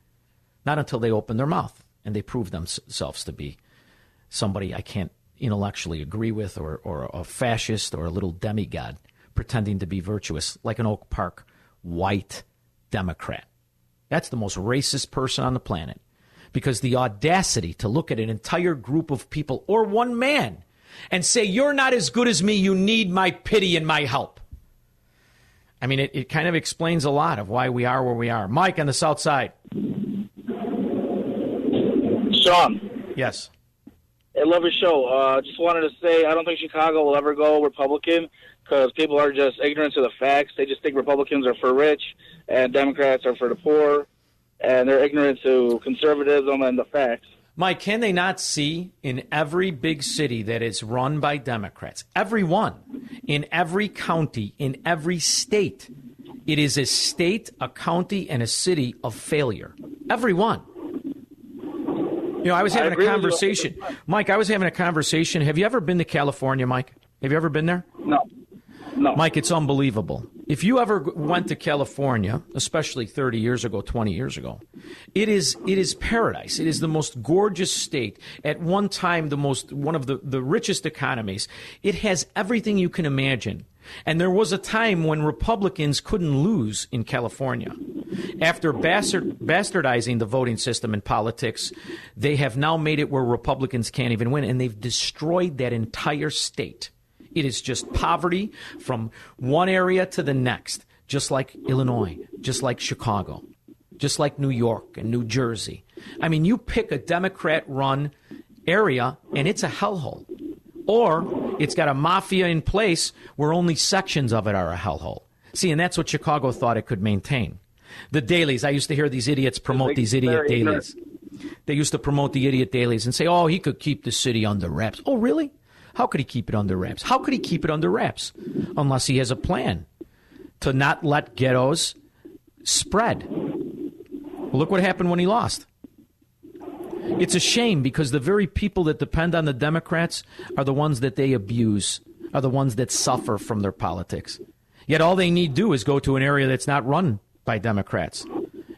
Not until they open their mouth and they prove themselves to be somebody I can't intellectually agree with or, or a fascist or a little demigod pretending to be virtuous, like an Oak Park white Democrat. That's the most racist person on the planet. Because the audacity to look at an entire group of people or one man and say, You're not as good as me, you need my pity and my help. I mean, it, it kind of explains a lot of why we are where we are. Mike on the South Side. Shaun. Yes. I love your show. Uh, just wanted to say I don't think Chicago will ever go Republican because people are just ignorant to the facts. They just think Republicans are for rich and Democrats are for the poor, and they're ignorant to conservatism and the facts. Mike, can they not see in every big city that is run by Democrats, every one, in every county, in every state, it is a state, a county, and a city of failure. Every one. You know, I was having a conversation. Mike, I was having a conversation. Have you ever been to California, Mike? Have you ever been there? No. No. Mike, it's unbelievable. If you ever went to California, especially 30 years ago, 20 years ago, it is it is paradise. It is the most gorgeous state. At one time, the most one of the, the richest economies. It has everything you can imagine. And there was a time when Republicans couldn't lose in California. After bastard, bastardizing the voting system in politics, they have now made it where Republicans can't even win, and they've destroyed that entire state. It is just poverty from one area to the next, just like Illinois, just like Chicago, just like New York and New Jersey. I mean, you pick a Democrat run area and it's a hellhole. Or it's got a mafia in place where only sections of it are a hellhole. See, and that's what Chicago thought it could maintain. The Daleys, I used to hear these idiots promote these idiot Daleys. They used to promote the idiot Daleys and say, oh, he could keep the city under wraps. Oh, really? How could he keep it under wraps? How could he keep it under wraps? Unless he has a plan to not let ghettos spread. Look what happened when he lost. It's a shame because the very people that depend on the Democrats are the ones that they abuse, are the ones that suffer from their politics. Yet all they need do is go to an area that's not run by Democrats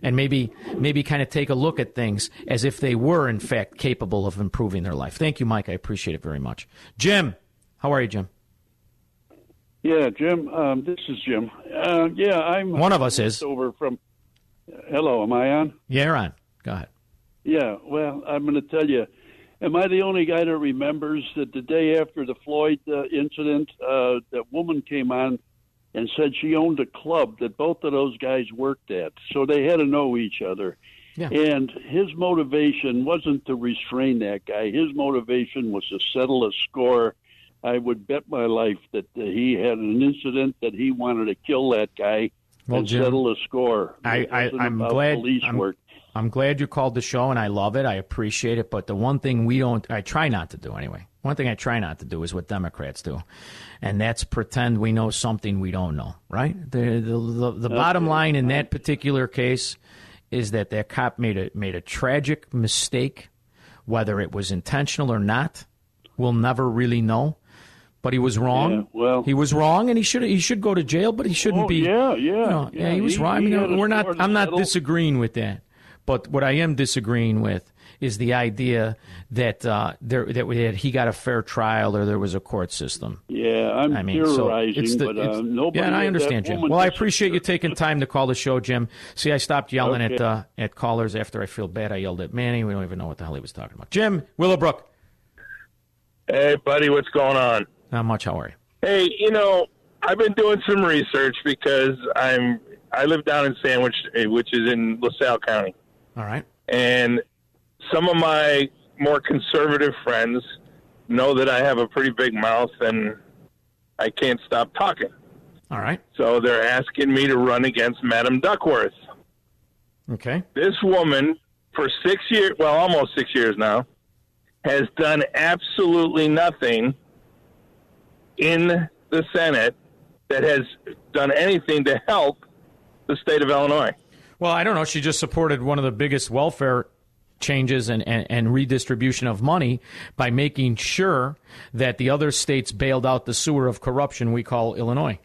and maybe maybe kind of take a look at things as if they were in fact capable of improving their life. Thank you, Mike. I appreciate it very much. Jim, how are you, Jim? Yeah, Jim. Um, this is Jim. Uh, yeah, I'm one of us is over from. Hello, am I on? Yeah, you're on. Go ahead. Yeah, well, I'm going to tell you. Am I the only guy that remembers that the day after the Floyd uh, incident, uh, that woman came on and said she owned a club that both of those guys worked at, so they had to know each other. Yeah. And his motivation wasn't to restrain that guy. His motivation was to settle a score. I would bet my life that he had an incident that he wanted to kill that guy Well, and Jim, settle a score. I, I, I'm glad. police I'm, work. I'm glad you called the show, and I love it. I appreciate it. But the one thing we don't, I try not to do anyway. One thing I try not to do is what Democrats do, and that's pretend we know something we don't know. Right? The the the, the bottom line in that particular case is that that cop made a made a tragic mistake, whether it was intentional or not. We'll never really know. But he was wrong. Yeah, well- he was wrong, and he should he should go to jail. But he shouldn't Oh, be. yeah, yeah, you know, yeah. he was He- wrong. I mean, we're not. I'm not settle. disagreeing with that. But what I am disagreeing with is the idea that uh, there that, we had, he got a fair trial or there was a court system. Yeah, I'm I mean, so theorizing, it's the, but it's- uh, nobody. yeah, and I understand, Jim. Well, I appreciate you taking [LAUGHS] time to call the show, Jim. See, I stopped yelling at uh, at callers after I feel bad. I yelled at Manny. We don't even know what the hell he was talking about. Jim Willowbrook. Hey, buddy, what's going on? Not much. How are you? Hey, you know, I've been doing some research because I'm I live down in Sandwich, eh, which is in LaSalle County, All right. and some of my more conservative friends know that I have a pretty big mouth and I can't stop talking. All right. So they're asking me to run against Madam Duckworth. Okay. This woman, for six years, well, almost six years now, has done absolutely nothing in the Senate that has done anything to help the state of Illinois. Well, I don't know. She just supported one of the biggest welfare changes and, and, and redistribution of money by making sure that the other states bailed out the sewer of corruption we call Illinois.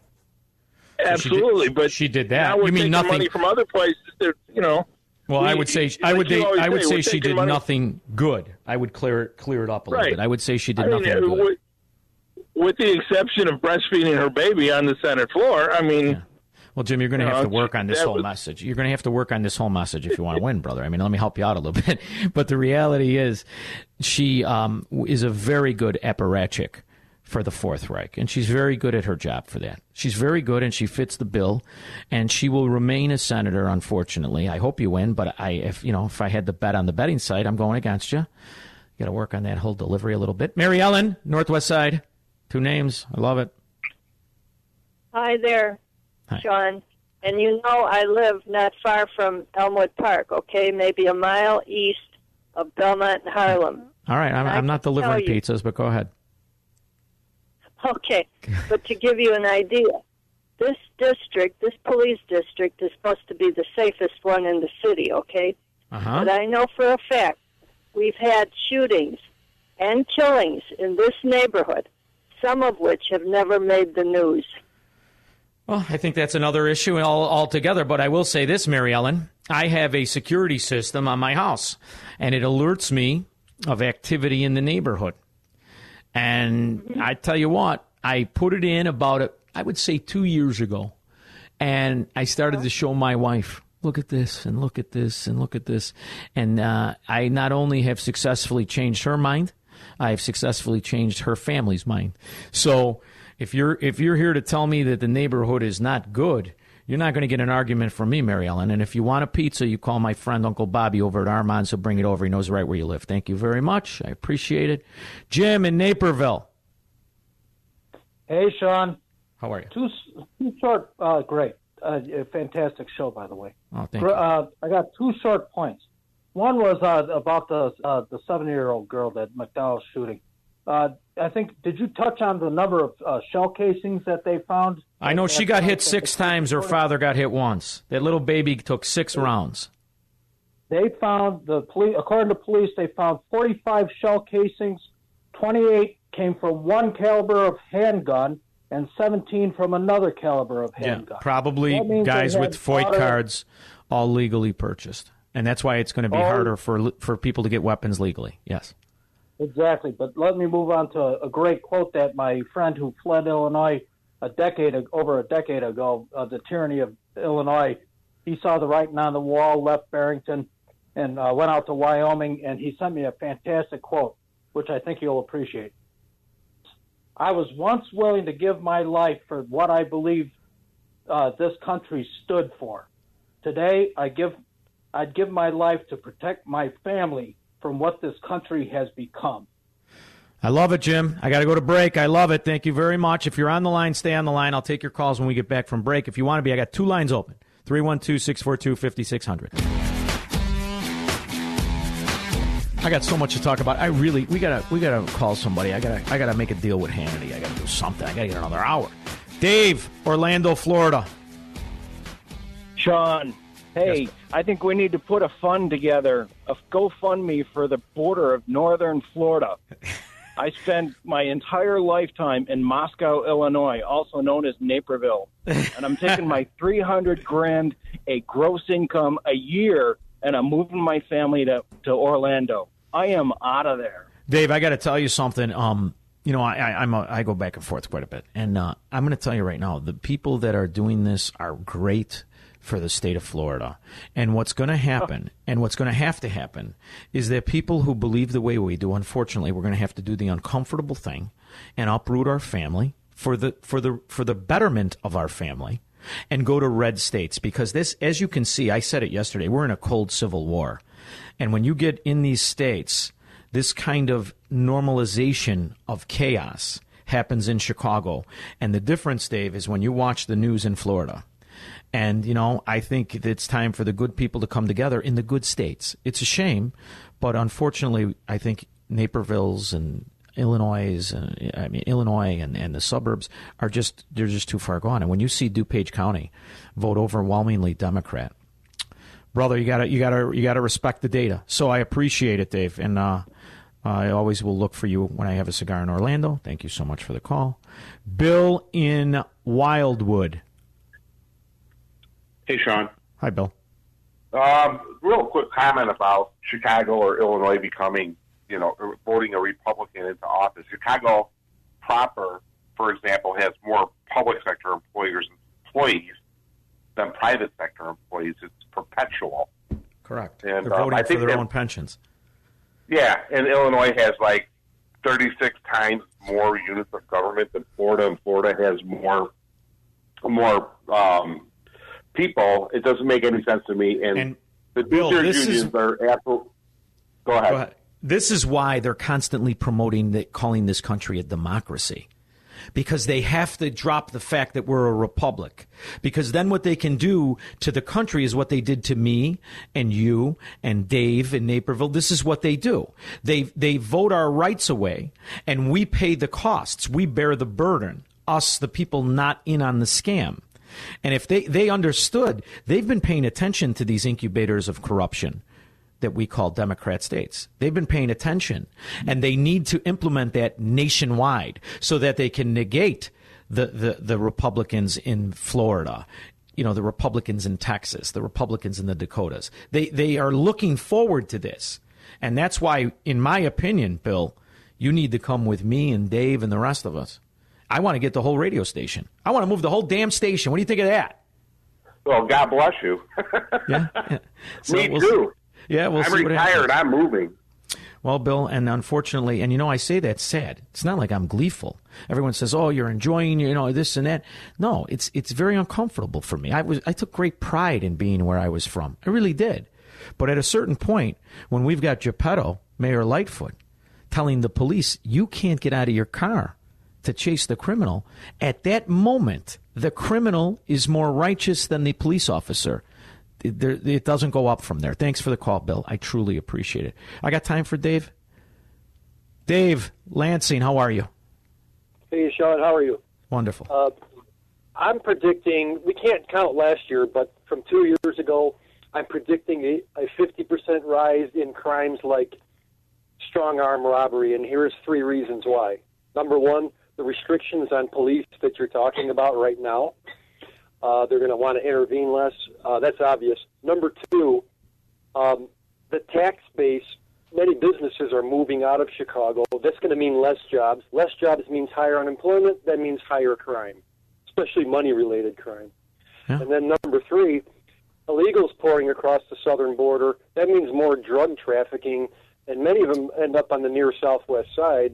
So she did- Absolutely, but she did that. You mean nothing- money from other places that you know. Well, I would say I would they, I would say, say she did money- nothing good. I would clear it clear it up a little Right. bit. I would say she did I mean, nothing good. with, with the exception of breastfeeding her baby on the Senate floor, I mean, Well, Jim, you're going to have to work on this whole was- message. You're going to have to work on this whole message if you want to win, brother. I mean, let me help you out a little [LAUGHS] bit. But the reality is, she um, is a very good apparatchik for the Fourth Reich, and she's very good at her job for that. She's very good, and she fits the bill, and she will remain a senator. Unfortunately, I hope you win, but I, if you know, if I had the bet on the betting side, I'm going against you. Got to work on that whole delivery a little bit. Mary Ellen, Northwest Side, two names. I love it. Hi there, Hi. Shaun. And you know I live not far from Elmwood Park, okay? Maybe a mile east of Belmont and Harlem. All right, I'm, I'm not delivering pizzas, but go ahead. Okay, [LAUGHS] but to give you an idea, this district, this police district, is supposed to be the safest one in the city, okay? Uh-huh. But I know for a fact we've had shootings and killings in this neighborhood, some of which have never made the news. Well, I think that's another issue altogether. But I will say this, Mary Ellen. I have a security system on my house, and it alerts me of activity in the neighborhood. And I tell you what, I put it in about, I would say, two years ago. And I started to show my wife, look at this, and look at this, and look at this. And uh, I not only have successfully changed her mind, I have successfully changed her family's mind. So if you're if you're here to tell me that the neighborhood is not good, you're not going to get an argument from me, Mary Ellen. And if you want a pizza, you call my friend Uncle Bobby over at Armand's. He'll bring it over. He knows right where you live. Thank you very much. I appreciate it. Jim in Naperville. Hey, Shaun. How are you? Two, two short, uh, great, uh, a fantastic show, by the way. Oh, thank Gr- you. Uh, I got two short points. One was uh, about the uh, the seven year old girl that McDowell shooting. I think did you touch on the number of uh, shell casings that they found? I know she got hit six times. Her father got hit once. That little baby took six rounds. They found the police. According to police, they found 45 shell casings. 28 came from one caliber of handgun, and 17 from another caliber of Yeah, handgun. probably means they guys with FOID water- cards, all legally purchased, and that's why it's going to be Oh. harder for for people to get weapons legally. Yes. Exactly. But let me move on to a great quote that my friend who fled Illinois a decade over a decade ago, uh, the tyranny of Illinois. He saw the writing on the wall, left Barrington, and uh, went out to Wyoming, and he sent me a fantastic quote, which I think you'll appreciate. I was once willing to give my life for what I believe uh, this country stood for. Today, I give, I'd give my life to protect my family from what this country has become. I love it, Jim. I got to go to break. I love it. Thank you very much. If you're on the line, stay on the line. I'll take your calls when we get back from break. If you want to be, I got two lines open 312 642 5600. I got so much to talk about. I really we gotta we gotta call somebody. I gotta I gotta make a deal with Hannity. I gotta do something. I gotta get another hour. Dave, Orlando, Florida. Shaun, hey, I think we need to put a fund together, a GoFundMe for the border of northern Florida. [LAUGHS] I spent my entire lifetime in Moscow, Illinois, also known as Naperville, and I'm taking my [LAUGHS] 300 grand a gross income a year, and I'm moving my family to to Orlando. I am out of there. Dave, I got to tell you something. Um, you know, I, I, I'm a, I go back and forth quite a bit, and uh, I'm going to tell you right now, the people that are doing this are great for the state of Florida. And what's going to happen, oh. and what's going to have to happen, is that people who believe the way we do, unfortunately, we're going to have to do the uncomfortable thing and uproot our family for the for the for the betterment of our family and go to red states. Because this as you can see I said it yesterday we're in a cold civil war. And when you get in these states this kind of normalization of chaos happens in Chicago. And the difference Dave is when you watch the news in Florida and, you know, I think it's time for the good people to come together in the good states. It's a shame, but unfortunately, I think Naperville's and Illinois, uh, I mean Illinois and, and the suburbs are just they're just too far gone. And when you see DuPage County vote overwhelmingly Democrat, brother, you gotta you gotta you gotta respect the data. So I appreciate it, Dave, and uh, I always will look for you when I have a cigar in Orlando. Thank you so much for the call, Bill in Wildwood. Hey, Shaun. Hi, Bill. Um, real quick comment about Chicago or Illinois becoming, you know, voting a Republican into office. Chicago proper, for example, has more public sector employers employees than private sector employees. It's perpetual. Correct. And, They're um, voting I for their that- own pensions. Yeah, and Illinois has like 36 times more units of government than Florida, and Florida has more more um, people. It doesn't make any sense to me. And, the Bill, this is- unions are absolute. Go ahead. Go ahead. This is why they're constantly promoting the, calling this country a democracy. Because they have to drop the fact that we're a republic. Because then what they can do to the country is what they did to me and you and Dave in Naperville. This is what they do. They, they vote our rights away and we pay the costs. We bear the burden. Us, the people not in on the scam. And if they, they understood, they've been paying attention to these incubators of corruption that we call Democrat states. They've been paying attention and they need to implement that nationwide so that they can negate the, the, the Republicans in Florida, you know, the Republicans in Texas, the Republicans in the Dakotas. They, they are looking forward to this. And that's why, in my opinion, Bill, you need to come with me and Dave and the rest of us. I want to get the whole radio station. I want to move the whole damn station. What do you think of that? Well, God bless you. [LAUGHS] Yeah. yeah. [LAUGHS] So Me we'll too. Yeah, we'll I'm see retired. I'm moving. Well, Bill, and unfortunately, and you know, I say that sad. It's not like I'm gleeful. Everyone says, "Oh, you're enjoying, you know, this and that." No, it's it's very uncomfortable for me. I was I took great pride in being where I was from. I really did. But at a certain point, when we've got Geppetto, Mayor Lightfoot, telling the police, "You can't get out of your car to chase the criminal, at that moment, the criminal is more righteous than the police officer. It, doesn't go up from there. Thanks for the call, Bill. I truly appreciate it. I got time for Dave. Dave Lansing, how are you? Hey, Shaun, how are you? Wonderful. Uh, I'm predicting, we can't count last year, but from two years ago, I'm predicting a, a 50% rise in crimes like strong arm robbery, and here's three reasons why. Number one, the restrictions on police that you're talking about right now. Uh, they're going to want to intervene less. Uh, that's obvious. Number two, um, the tax base. Many businesses are moving out of Chicago. That's going to mean less jobs. Less jobs means higher unemployment. That means higher crime, especially money-related crime. Yeah. And then number three, illegals pouring across the southern border. That means more drug trafficking, and many of them end up on the near southwest side.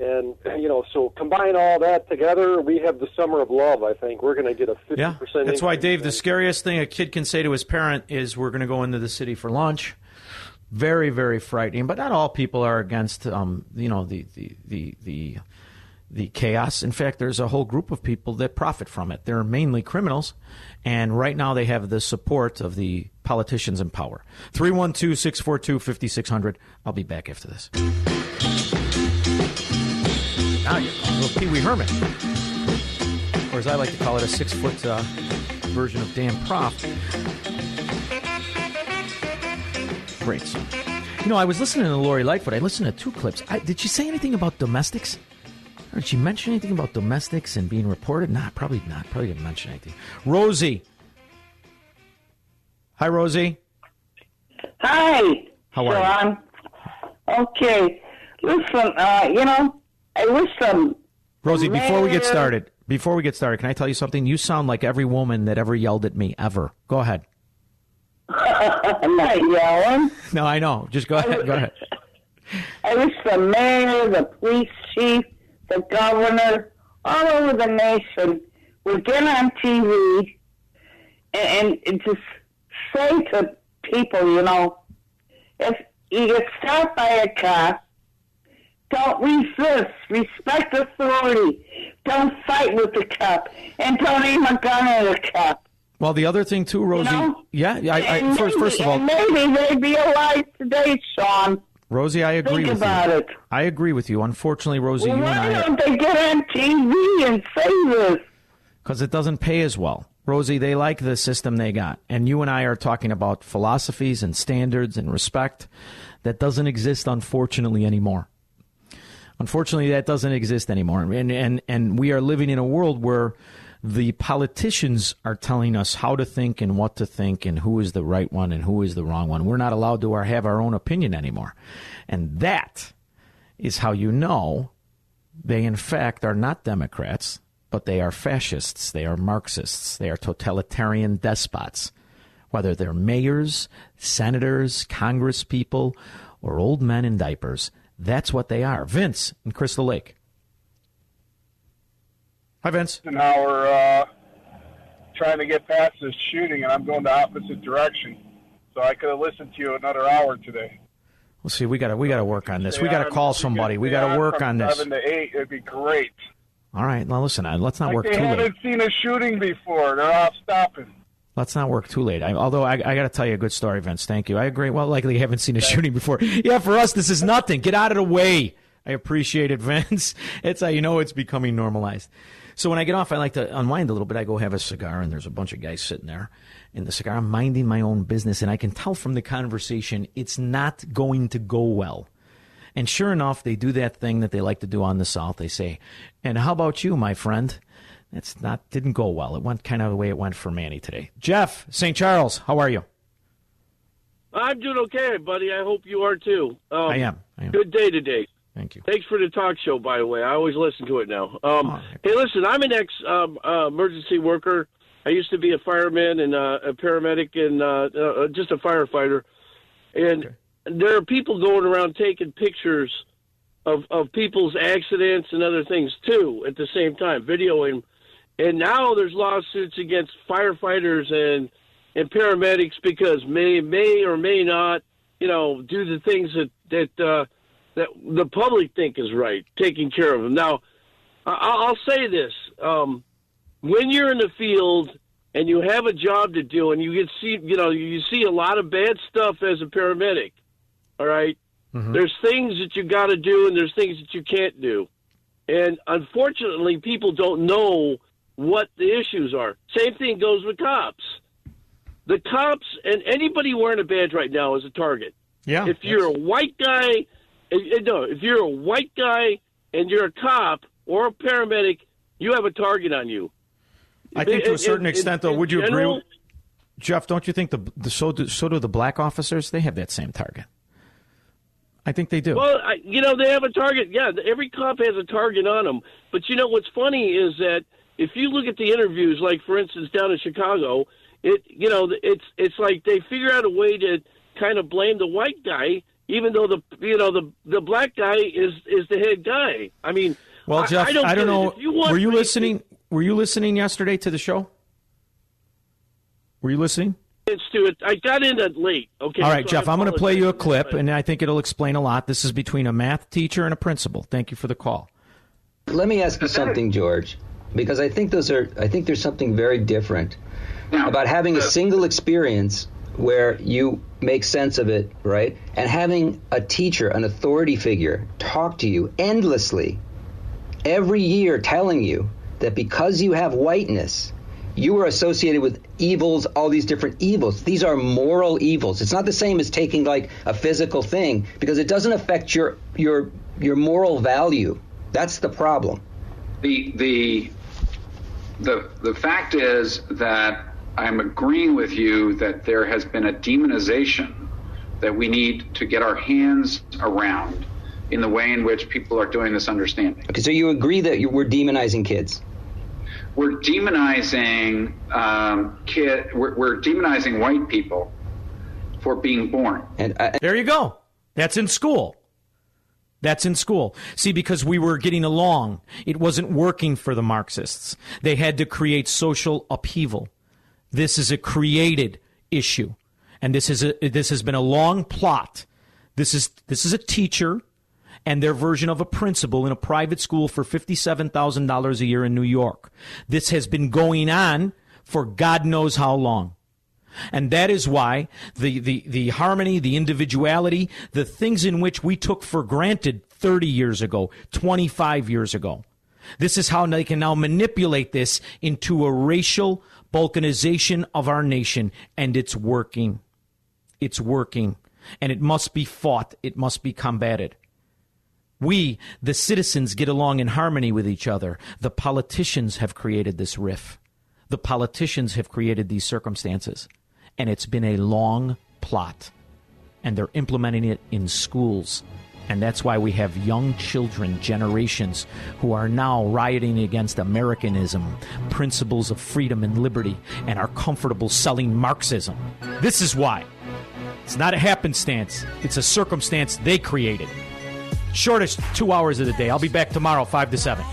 And you know, so combine all that together, we have the summer of love. I think we're going to get a fifty Yeah, percent. that's why, Dave. The scariest thing a kid can say to his parent is, "We're going to go into the city for lunch." Very, very frightening. But not all people are against, um, you know, the the the the the chaos. In fact, there's a whole group of people that profit from it. They're mainly criminals, and right now they have the support of the politicians in power. 312 642 5600. I'll be back after this. Now you're a little Pee Wee Herman. Or as I like to call it, a six foot uh, version of Dan Proft. Great song. You know, I was listening to Lori Lightfoot. I listened to two clips. I, did she say anything about domestics? Or did she mention anything about domestics and being reported? Nah, probably not. Probably didn't mention anything. Rosie. Hi, Rosie. Hi. How are you? Shaun. Okay. Listen, uh, you know, I wish some. Rosie, before we get started, before we get started, can I tell you something? You sound like every woman that ever yelled at me ever. Go ahead. [LAUGHS] I'm not yelling. No, I know. Just go ahead. Go ahead. I wish the mayor, the police chief, the governor, all over the nation would get on TV and, and just say to people, you know, if you get stopped by a cop, don't resist. Respect authority. Don't fight with the cop. And don't aim a gun at a cop. Well, the other thing too, Rosie. know? yeah, I, I, first, first of all, maybe they'd be alive today, Shaun. Rosie, I agree Think with about you. it. I agree with you. Unfortunately, Rosie, you and I. Why don't they get on TV and say this? because it doesn't pay as well. Rosie, they like the system they got, and you and I are talking about philosophies and standards and respect that doesn't exist, unfortunately, anymore. Unfortunately, that doesn't exist anymore, and and and we are living in a world where the politicians are telling us how to think and what to think and who is the right one and who is the wrong one. We're not allowed to have our own opinion anymore. And that is how you know they, in fact, are not Democrats, but they are fascists, they are Marxists, they are totalitarian despots. Whether they're mayors, senators, congresspeople, or old men in diapers, that's what they are. Vince in Crystal Lake. Hi, Vince. an hour uh, trying to get past this shooting, and I'm going the opposite direction. So I could have listened to you another hour today. We'll see. We got to we got to work on this. We got to call somebody. We got to work on this. Seven to eight, it'd be great. All right. Now listen. Let's not like work they too late. haven't seen a shooting before. They're off stopping. Let's not work too late. I, although I, I got to tell you a good story, Vince. Thank you. I agree. Well, likely you haven't seen a shooting before. Yeah, for us, this is nothing. Get out of the way. I appreciate it, [LAUGHS] Vince. It's how you know it's becoming normalized. So when I get off, I like to unwind a little bit. I go have a cigar, and there's a bunch of guys sitting there in the cigar. I'm minding my own business, and I can tell from the conversation it's not going to go well. And sure enough, they do that thing that they like to do on the South. They say, "And how about you, my friend?" That's not didn't go well. It went kind of the way it went for Manny today. Jeff, St. Charles, how are you? I'm doing okay, buddy. I hope you are too. Um, I am. I am. Good day today. Thank you. Thanks for the talk show, by the way. I always listen to it now. Um, hey, listen, I'm an ex um, uh, emergency worker. I used to be a fireman and uh, a paramedic and uh, uh, just a firefighter. And there are people going around taking pictures of, of people's accidents and other things too at the same time, videoing. And now there's lawsuits against firefighters and and paramedics because may may or may not, you know, do the things that that uh, that the public think is right, taking care of them. Now, I- will say this: um, when you're in the field and you have a job to do, and you get see, you know, you see a lot of bad stuff as a paramedic. All right? Mm-hmm. there's things that you got to do, and there's things that you can't do, and unfortunately, people don't know what the issues are. Same thing goes with cops. The cops and anybody wearing a badge right now is a target. Yeah. If you're a white guy, if, no, if you're a white guy and you're a cop or a paramedic, you have a target on you. I think to a certain in- extent, in- though, would you in agree, with, Jeff? Don't you think the, the so do, so do the black officers? They have that same target. I think they do. Well, I, you know, they have a target. Yeah, every cop has a target on them. But you know what's funny is that if you look at the interviews, like for instance down in Chicago, it you know it's it's like they figure out a way to kind of blame the white guy, even though the you know the the black guy is is the head guy. I mean, well, Jeff, I, don't, don't know. You were you race- listening? Were you listening yesterday to the show? Were you listening? to it. I got in it late. Okay. All right, so Jeff, I'm going to play you a clip, and I think it'll explain a lot. This is between a math teacher and a principal. Thank you for the call. Let me ask you something, George, because I think those are. I think there's something very different about having a single experience where you make sense of it, right, and having a teacher, an authority figure, talk to you endlessly every year, telling you that because you have whiteness. You are associated with evils, all these different evils. These are moral evils. It's not the same as taking like a physical thing because it doesn't affect your your your moral value. That's the problem. The the the the fact is that I'm agreeing with you that there has been a demonization that we need to get our hands around in the way in which people are doing this understanding. Okay, so you agree that you, we're demonizing kids? We're demonizing um, kid. We're, we're demonizing white people for being born. And uh, there you go. That's in school. That's in school. See, because we were getting along, it wasn't working for the Marxists. They had to create social upheaval. This is a created issue, and this is a this has been a long plot. This is this is a teacher and their version of a principal in a private school for $57,000 a year in New York. This has been going on for God knows how long. And that is why the, the, the harmony, the individuality, the things in which we took for granted 30 years ago, 25 years ago. This is how they can now manipulate this into a racial balkanization of our nation. And it's working. It's working. And it must be fought. It must be combated. We, the citizens, get along in harmony with each other. The politicians have created this riff. The politicians have created these circumstances and it's been a long plot. And they're implementing it in schools. And that's why we have young children, generations, who are now rioting against Americanism, principles of freedom and liberty, and are comfortable selling Marxism. This is why. It's not a happenstance, it's a circumstance they created. Shortest two hours of the day. I'll be back tomorrow, 5 to 7.